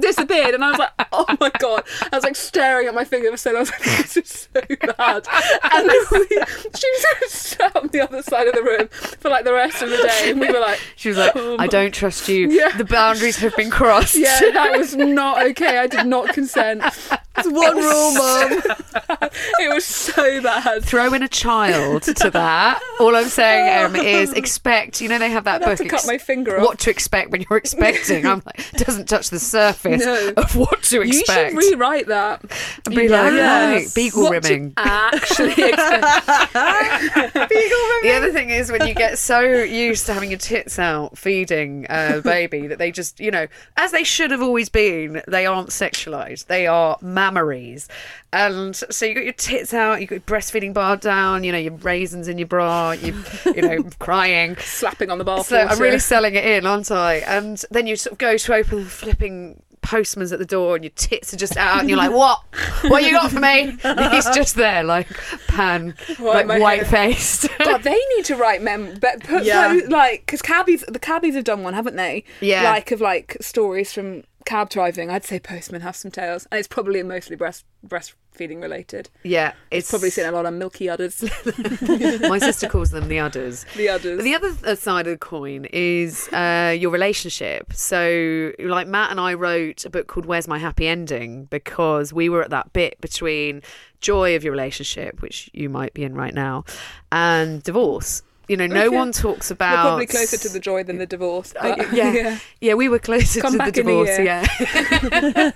disappeared, and I was like, oh my god, I was like staring at my finger for so long. I was like, this is so bad. And we, she was just sat on the other side of the room for like the rest of the day, and we were like, She was like, Oh I don't trust you. Yeah. The boundaries have been crossed. yeah, that was not okay. I did not consent. It's one rule, mum. It was so bad. Throw in a child to that. All I'm saying um, is expect. You know they have that I'd have book. to cut my finger off. What to expect when you're expecting? I'm like, it doesn't touch the surface No. of what to expect. You should rewrite that. and be like, Yes. right, beagle What rimming. Actually, expect. Beagle rimming. The other thing is when you get so used to having your tits out feeding a baby that they just, you know, as they should have always been, they aren't sexualized. They are mammaries. And so you got your tits out, you got your breastfeeding bar down, you know, your raisins in your bra, you, you know, crying. slapping on the bar. So I'm really selling it in, aren't I? And then you sort of go to open the flipping postman's at the door and your tits are just out and you're like, what? What you got for me? And he's just there, like, pan, like, white faced. God, they need to write mem. But put, Yeah. put, like because cabbies, the cabbies have done one, haven't they? Yeah. Like of like stories from cab driving. I'd say postmen have some tales, and it's probably mostly breast breastfeeding related. Yeah, it's Probably seen a lot of milky udders. My sister calls them the udders. The udders. But the other side of the coin is uh, your relationship. So, like Matt and I wrote a book called "Where's My Happy Ending" because we were at that bit between joy of your relationship, which you might be in right now, and divorce. You know, no Okay. one talks We're about. probably closer to the joy than the divorce. Uh, but- yeah, yeah, we were closer Come to the back in a divorce. Yeah,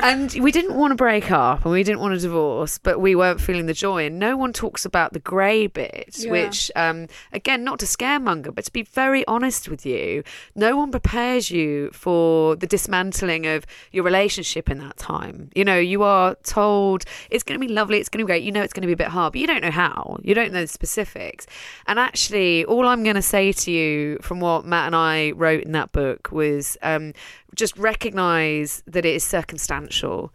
and we didn't want to break up, and we didn't want a divorce, but we weren't feeling the joy. And no one talks about the grey bit, Yeah. which, um, again, not to scaremonger, but to be very honest with you, no one prepares you for the dismantling of your relationship in that time. You know, you are told it's going to be lovely, it's going to be great. You know, it's going to be a bit hard, but you don't know how. You don't know the specifics. And actually, all I'm going to say to you from what Matt and I wrote in that book was um, just recognize that it is circumstantial.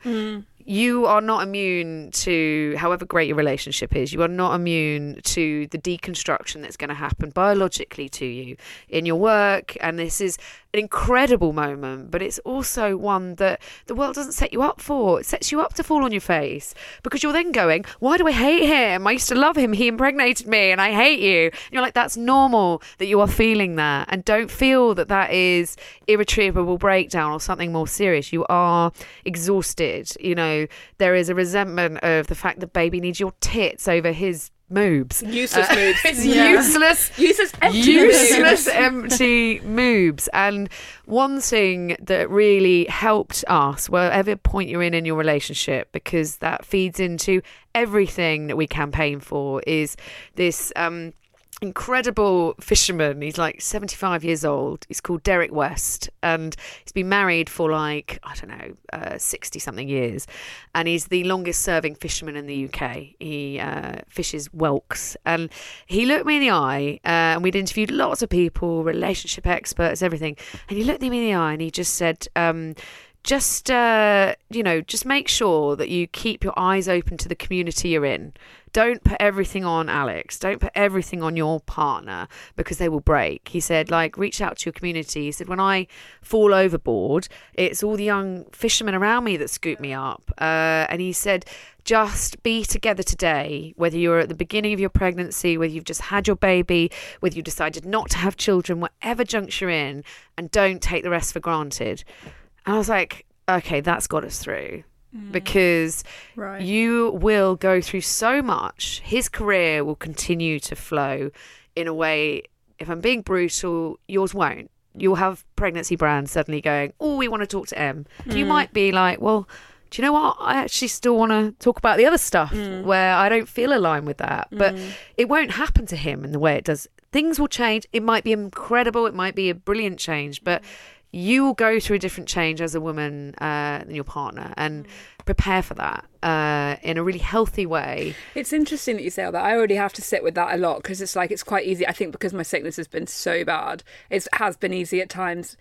You are not immune to however great your relationship is. You are not immune to the deconstruction that's going to happen biologically to you in your work. And this is an incredible moment, but it's also one that the world doesn't set you up for. It sets you up to fall on your face because you're then going, Why do I hate him? I used to love him. He impregnated me and I hate you. And you're like, That's normal that you are feeling that. And don't feel that that is irretrievable breakdown or something more serious. You are exhausted. You know, there is a resentment of the fact that baby needs your tits over his moobs. Useless moobs. It's Yeah. useless Useless empty useless moobs. empty moobs and one thing that really helped us wherever point you're in in your relationship because that feeds into everything that we campaign for is this um incredible fisherman. He's like 75 years old. He's called derek west and he's been married for like i don't know 60 something years. And he's the longest serving fisherman in the uk he uh, fishes whelks. And he looked me in the eye uh, and we'd interviewed lots of people relationship experts everything. And he looked me in the eye and he just said um, just uh, you know just make sure that you keep your eyes open to the community you're in. Don't put everything on alex. Don't put everything on your partner because they will break. He said like reach out to your community. He said when i fall overboard it's all the young fishermen around me that scoop me up. Uh, and he said just be together today, whether you're at the beginning of your pregnancy, whether you've just had your baby, whether you decided not to have children, whatever juncture you're in, and don't take the rest for granted. And I was like, okay, that's got us through. Mm. because Right. you will go through so much. His career will continue to flow in a way, if I'm being brutal, yours won't. You'll have pregnancy brands suddenly going, Oh, we want to talk to M. You mm. might be like, Well, do you know what? I actually still want to talk about the other stuff mm. where I don't feel aligned with that. But it won't happen to him in the way it does. Things will change. It might be incredible. It might be a brilliant change, but you will go through a different change as a woman uh, than your partner and prepare for that uh, in a really healthy way. It's interesting that you say all that. I already have to sit with that a lot because it's like it's quite easy. I think because my sickness has been so bad, it has been easy at times.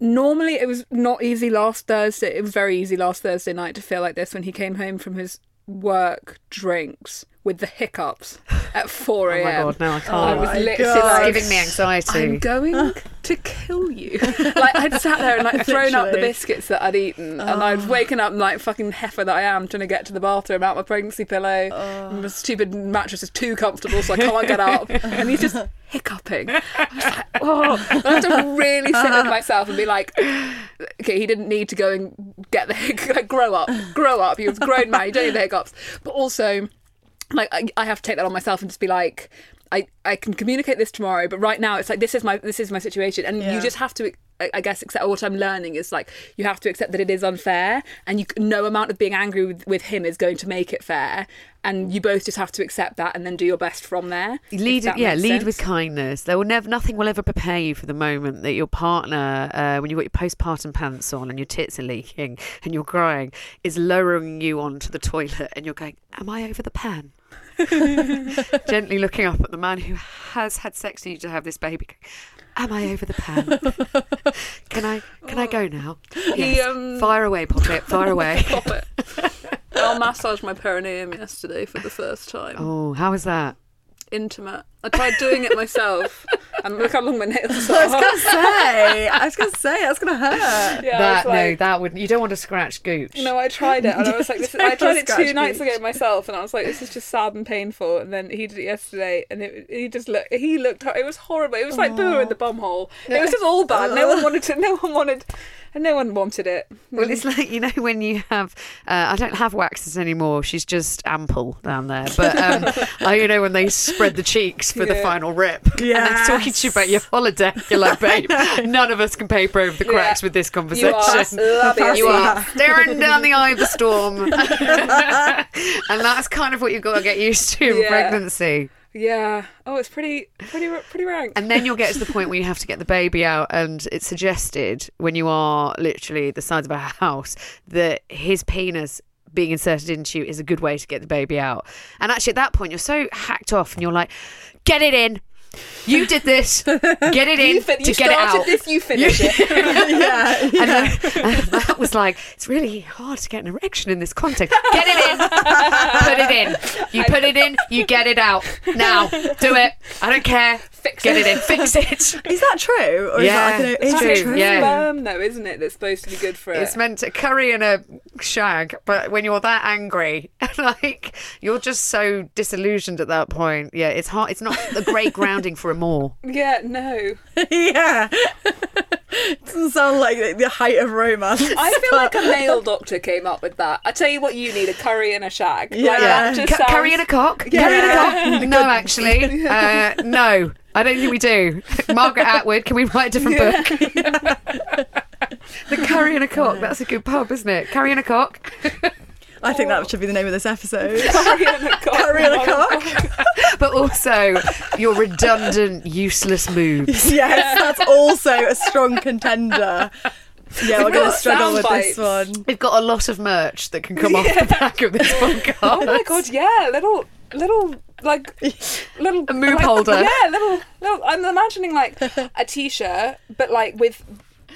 Normally, it was not easy last Thursday. It was very easy last Thursday night to feel like this when he came home from his work drinks with the hiccups at 4 a.m. Oh a.m. my god, no, I can't. I oh was my literally God. it's like, giving me anxiety. I'm going to kill you. like I'd sat there and like thrown up the biscuits that I'd eaten, and I'd oh. waken up like fucking heifer that I am, trying to get to the bathroom out my pregnancy pillow. Oh. And the stupid mattress is too comfortable, so I can't get up. and he's just hiccuping. I was like, oh, I have to really sit with myself and be like, okay, he didn't need to go and get the hic- like grow up, grow up. He was a grown man. You don't need the hiccups, but also like I, I have to take that on myself and just be like I, I can communicate this tomorrow but right now it's like this is my this is my situation. And Yeah. you just have to I guess accept what I'm learning is like you have to accept that it is unfair and you no amount of being angry with, with him is going to make it fair. And you both just have to accept that and then do your best from there lead yeah lead with kindness. There will never nothing will ever prepare you for the moment that your partner uh, when you've got your postpartum pants on and your tits are leaking and you're crying is lowering you onto the toilet and you're going am i over the pan gently looking up at the man who has had sex with you to have this baby. Am i over the pan? Can i can i go now? He, um, fire away poppet fire away. Stop it. I'll massage my perineum yesterday for the first time. oh how was that Intimate. I tried doing it myself, and look how long my nails are. I was gonna say, I was gonna say that's gonna hurt. Yeah, that was no that would you don't want to scratch gooch No, I tried it, and I was like, this, I tried it two Scratch nights ago myself, and I was like, this is just sad and painful. And then he did it yesterday, and it, he just looked, he looked, it was horrible. It was like boo in the bum hole. It was just all bad. No one wanted to. No one wanted, and no one wanted it. Well, it's like you know when you have. Uh, I don't have waxes anymore. She's just ample down there. But um, I, you know when they spread the cheeks for the final rip, and they're talking to you about your holiday. You're like, babe, none of us can paper over the cracks Yeah. with this conversation. You are. You are staring down the eye of the storm, and that's kind of what you've got to get used to in Yeah. pregnancy. Yeah. Oh, it's pretty, pretty, pretty rank. And then you'll get to the point where you have to get the baby out, and it's suggested when you are literally the size of a house that his penis being inserted into you is a good way to get the baby out. And actually, at that point, you're so hacked off, and you're like, "Get it in." You did this. Get it in you, fin- to you get it out. this, you finish it. yeah, And, uh, and that was like, it's really hard to get an erection in this context. Get it in, put it in. You put it in, you get it out. Now, do it. I don't care. Fix get it. it in, fix it. is that true? Or Yeah, is that like it's an, is true, it true? yeah. Sperm, though, isn't it? That's supposed to be good for it. It's meant to curry in a shag, but when you're that angry, like you're just so disillusioned at that point. Yeah, it's hard. It's not a great grounding for a more. yeah, no. yeah. Doesn't sound like the- the height of romance. I feel like a male doctor came up with that. I tell you what, you need a curry and a shag. Yeah. Like, that just Cu- sounds- curry and a cock. Curry in a cock. No, actually, uh, no. I don't think we do. Margaret Atwood, can we write a different book? the curry and a cock. That's a good pub, isn't it? Curry and a cock. I think that oh. should be the name of this episode. curry and a cock. Curry and a oh, cock. Oh, but also your redundant, useless moobs. yes, that's also a strong contender. Yeah, we're going to struggle with sound this one. We've got a lot of merch that can come off the back of this podcast. Oh my god, yeah, little, little, like, little A moob like- holder. Yeah, little, little. I'm imagining like a t-shirt, but like with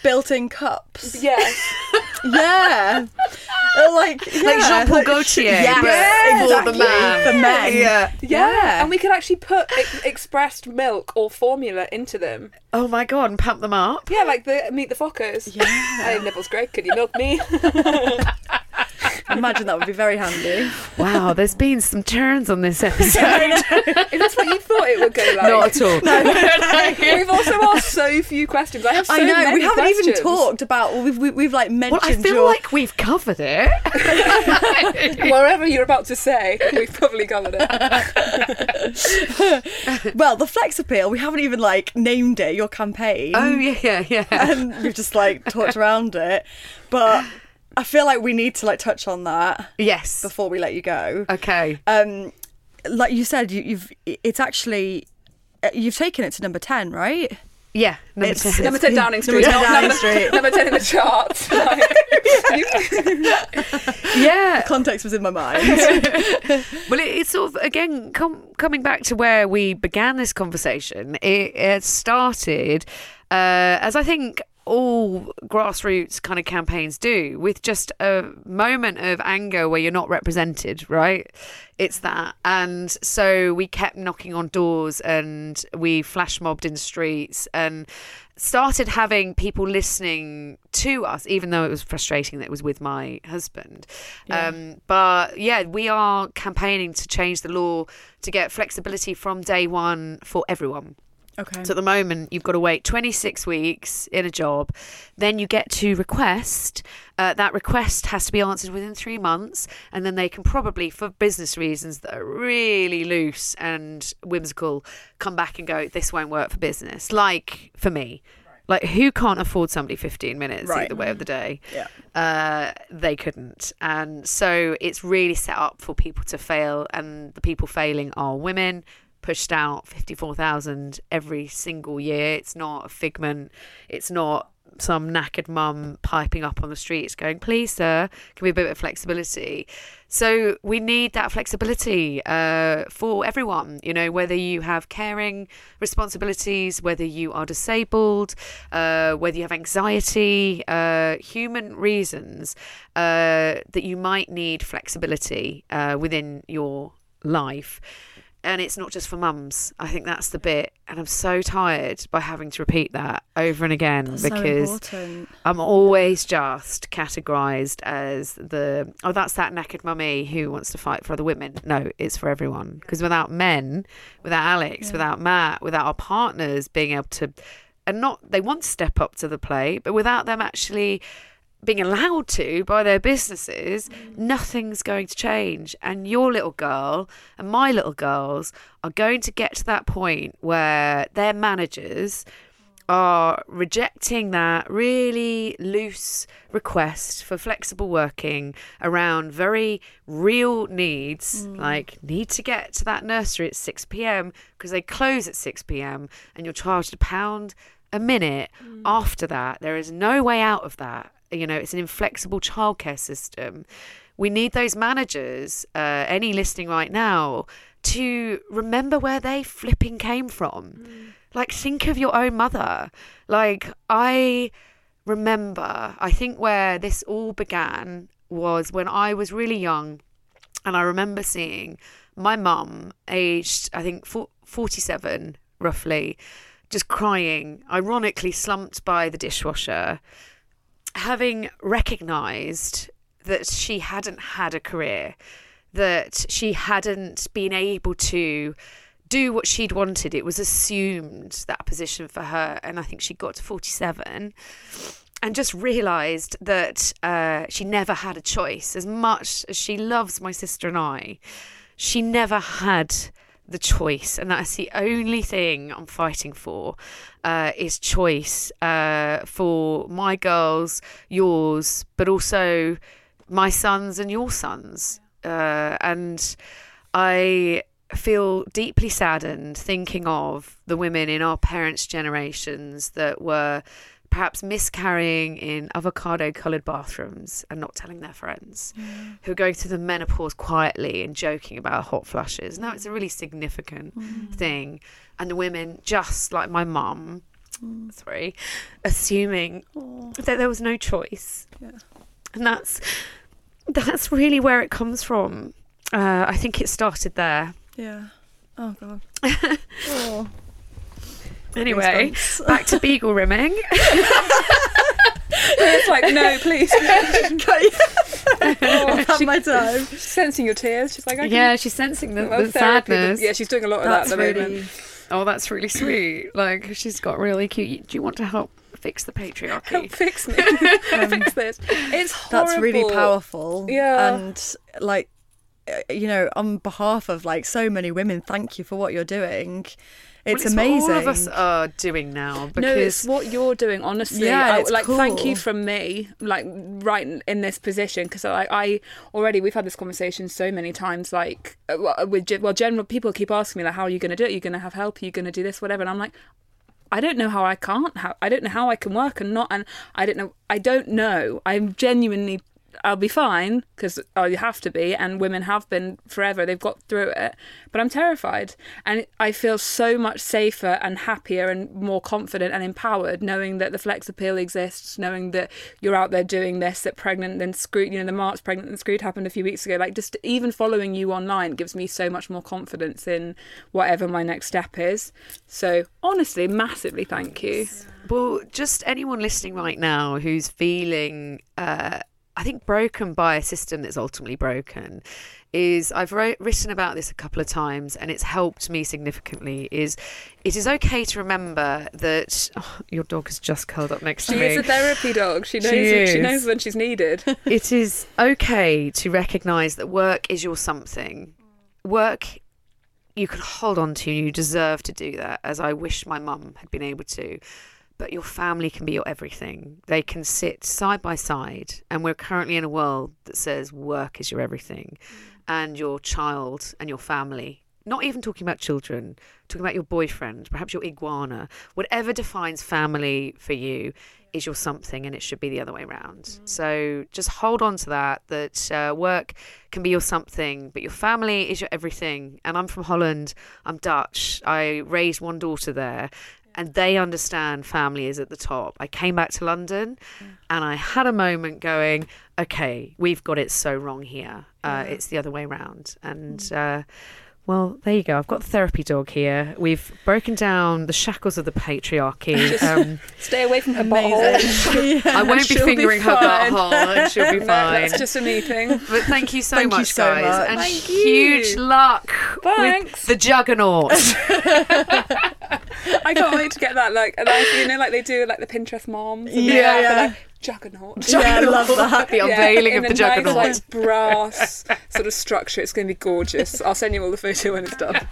Built-in cups. yes, Yeah. Uh, like yeah, Like Jean-Paul like- Gaultier, Yes, but for the exactly, man. For men. Yeah. yeah, and we could actually put ex- expressed milk or formula into them. Oh my god, and pump them up. Yeah, like the meet the Fockers. Yeah, hey, nipples great. Can you milk me? Imagine that would be very handy. Wow, there's been some turns on this episode. Is this what you thought it would go like? Not at all. No. no. We've also asked so few questions. I have so I know we haven't even talked about. Well, we've we, we've like mentioned. Well, I feel your, like we've covered it. Whatever you're about to say, we've probably covered it. well, the flex appeal. We haven't even like named it. Your campaign. oh yeah, yeah, yeah. and we've just like talked around it. But I feel like we need to like touch on that Yes. before we let you go. Okay. Um, like you said, you, you've it's actually uh, you've taken it to number ten, right? Yeah. Number It's- ten. Number 10 Downing Street. Number 10 Downing Street. number 10 in the charts. Like, yeah. Context was in my mind. Well, it, it's sort of again com- coming back to where we began this conversation. It, it started uh, as I think all grassroots kind of campaigns do, with just a moment of anger where you're not represented, right? It's that, and so we kept knocking on doors and we flash mobbed in streets and started having people listening to us, even though it was frustrating that it was with my husband. Um, but yeah, we are campaigning to change the law to get flexibility from day one for everyone. Okay. So at the moment, you've got to wait 26 weeks in a job. Then you get to request. Uh, that request has to be answered within three months. And then they can probably, for business reasons that are really loose and whimsical, come back and go, this won't work for business. Like for me. Like, who can't afford somebody 15 minutes Right. either way of the day? Yeah. uh, they couldn't. And so it's really set up for people to fail, and the people failing are women. Pushed out 54,000 every single year. It's not a figment. It's not some knackered mum piping up on the streets going, please, sir, can we have a bit of flexibility? So we need that flexibility uh, for everyone, you know, whether you have caring responsibilities, whether you are disabled, uh, whether you have anxiety, uh, human reasons uh, that you might need flexibility uh, within your life. And it's not just for mums. I think that's the bit. And I'm so tired by having to repeat that over and again because so. I'm always just categorized as the oh that's that knackered mummy who wants to fight for other women. No, it's for everyone because without men, without Alex, without Matt, without our partners being able to and not they want to step up to the plate, but without them actually being allowed to by their businesses, nothing's going to change. And your little girl and my little girls are going to get to that point where their managers are rejecting that really loose request for flexible working around very real needs mm. like need to get to that nursery at 6 p.m. because they close at 6 p.m. and you're charged a pound a minute mm. after that there is no way out of that you know it's an inflexible childcare system. We need those managers uh, any listening right now to remember where they flipping came from. Like think of your own mother. Like i remember i think where this all began was when i was really young and i remember seeing my mum aged i think 47 roughly just crying ironically slumped by the dishwasher having recognized that she hadn't had a career, that she hadn't been able to do what she'd wanted. It was assumed that position for her. And I think she got to 47 and just realized that uh, she never had a choice. As much as she loves my sister and I, she never had the choice, and that's the only thing I'm fighting for uh, is choice uh, for my girls, yours, but also my sons and your sons. Uh, and I feel deeply saddened thinking of the women in our parents' generations that were perhaps miscarrying in avocado coloured bathrooms and not telling their friends, mm. who are going through the menopause quietly and joking about hot flushes. Now it's a really significant mm. thing. And the women, just like my mum, mm. three, assuming that there was no choice. And that's that's really where it comes from. Uh, I think it started there. Yeah. Oh god. oh. Anyway, back to beagle rimming. it's like, no, please. I've my time. She's sensing your tears. She's like, I can, Yeah, she's sensing the, well, the sadness. Yeah, she's doing a lot of That's that at the really. moment. Oh, that's really sweet. Like she's got really cute. Do you want to help fix the patriarchy? Help fix me. fix this. It's horrible. That's really powerful. Yeah. And like, uh, you know, on behalf of like so many women, thank you for what you're doing. It's, Well, amazing. What all of us are doing now because No, it's what you're doing. Honestly, Yeah, I, it's like thank you from me, like right in, this position, because like I already we've had this conversation so many times. Like, uh, with well, general people keep asking me like, how are you going to do it? You're you going to have help? You're you going to do this? Whatever, and I'm like. I don't know how I can't. How I don't know how I can work and not. And I don't know. I don't know. I'm genuinely. I'll be fine because I have to be, and women have been forever. They've got through it, but I'm terrified, and I feel so much safer and happier and more confident and empowered knowing that the flex appeal exists, knowing that you're out there doing this. That pregnant then screwed, you know, the March pregnant and screwed happened a few weeks ago. Like just even following you online gives me so much more confidence in whatever my next step is. So honestly, massively thank you. Well, just anyone listening right now who's feeling, uh, I think, broken by a system that's ultimately broken, is I've wrote, written about this a couple of times and it's helped me significantly. Is it is okay to remember that oh, your dog has just curled up next to She me. is a therapy dog. She knows. She She, knows when she's needed. it is okay to recognize that work is your something. Work you can hold on to, you deserve to do that, as I wish my mum had been able to. But your family can be your everything. They can sit side by side. And we're currently in a world that says work is your everything. And your child and your family, not even talking about children, talking about your boyfriend, perhaps your iguana, whatever defines family for you is your something and it should be the other way around. So just hold on to that, that uh, work can be your something, but your family is your everything. And I'm from Holland, I'm Dutch, I raised one daughter there. And they understand family is at the top. I came back to London and I had a moment going, okay, we've got it so wrong here. Uh, It's the other way around. And uh, well, there you go. I've got the therapy dog here. We've broken down the shackles of the patriarchy. Um, Stay away from her butthole. Amazing. I won't be She'll be fingering her butthole and she'll be No, fine. that's just a me thing. But thank you so Thank you much, so guys. much. And Thank huge you. luck Thanks. with the juggernaut. I can't wait to get that like, and you know, like they do like the Pinterest moms. and Yeah, they have the, yeah. like, juggernaut. Yeah, I love that. the unveiling in of the a nice, juggernaut. like brass sort of structure. It's going to be gorgeous. I'll send you all the photo when it's done.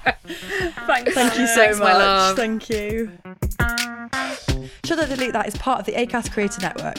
Thanks. Thank you so Thanks, my much. love. Thank you. Should I delete that? Is part of the ACAST Creator Network.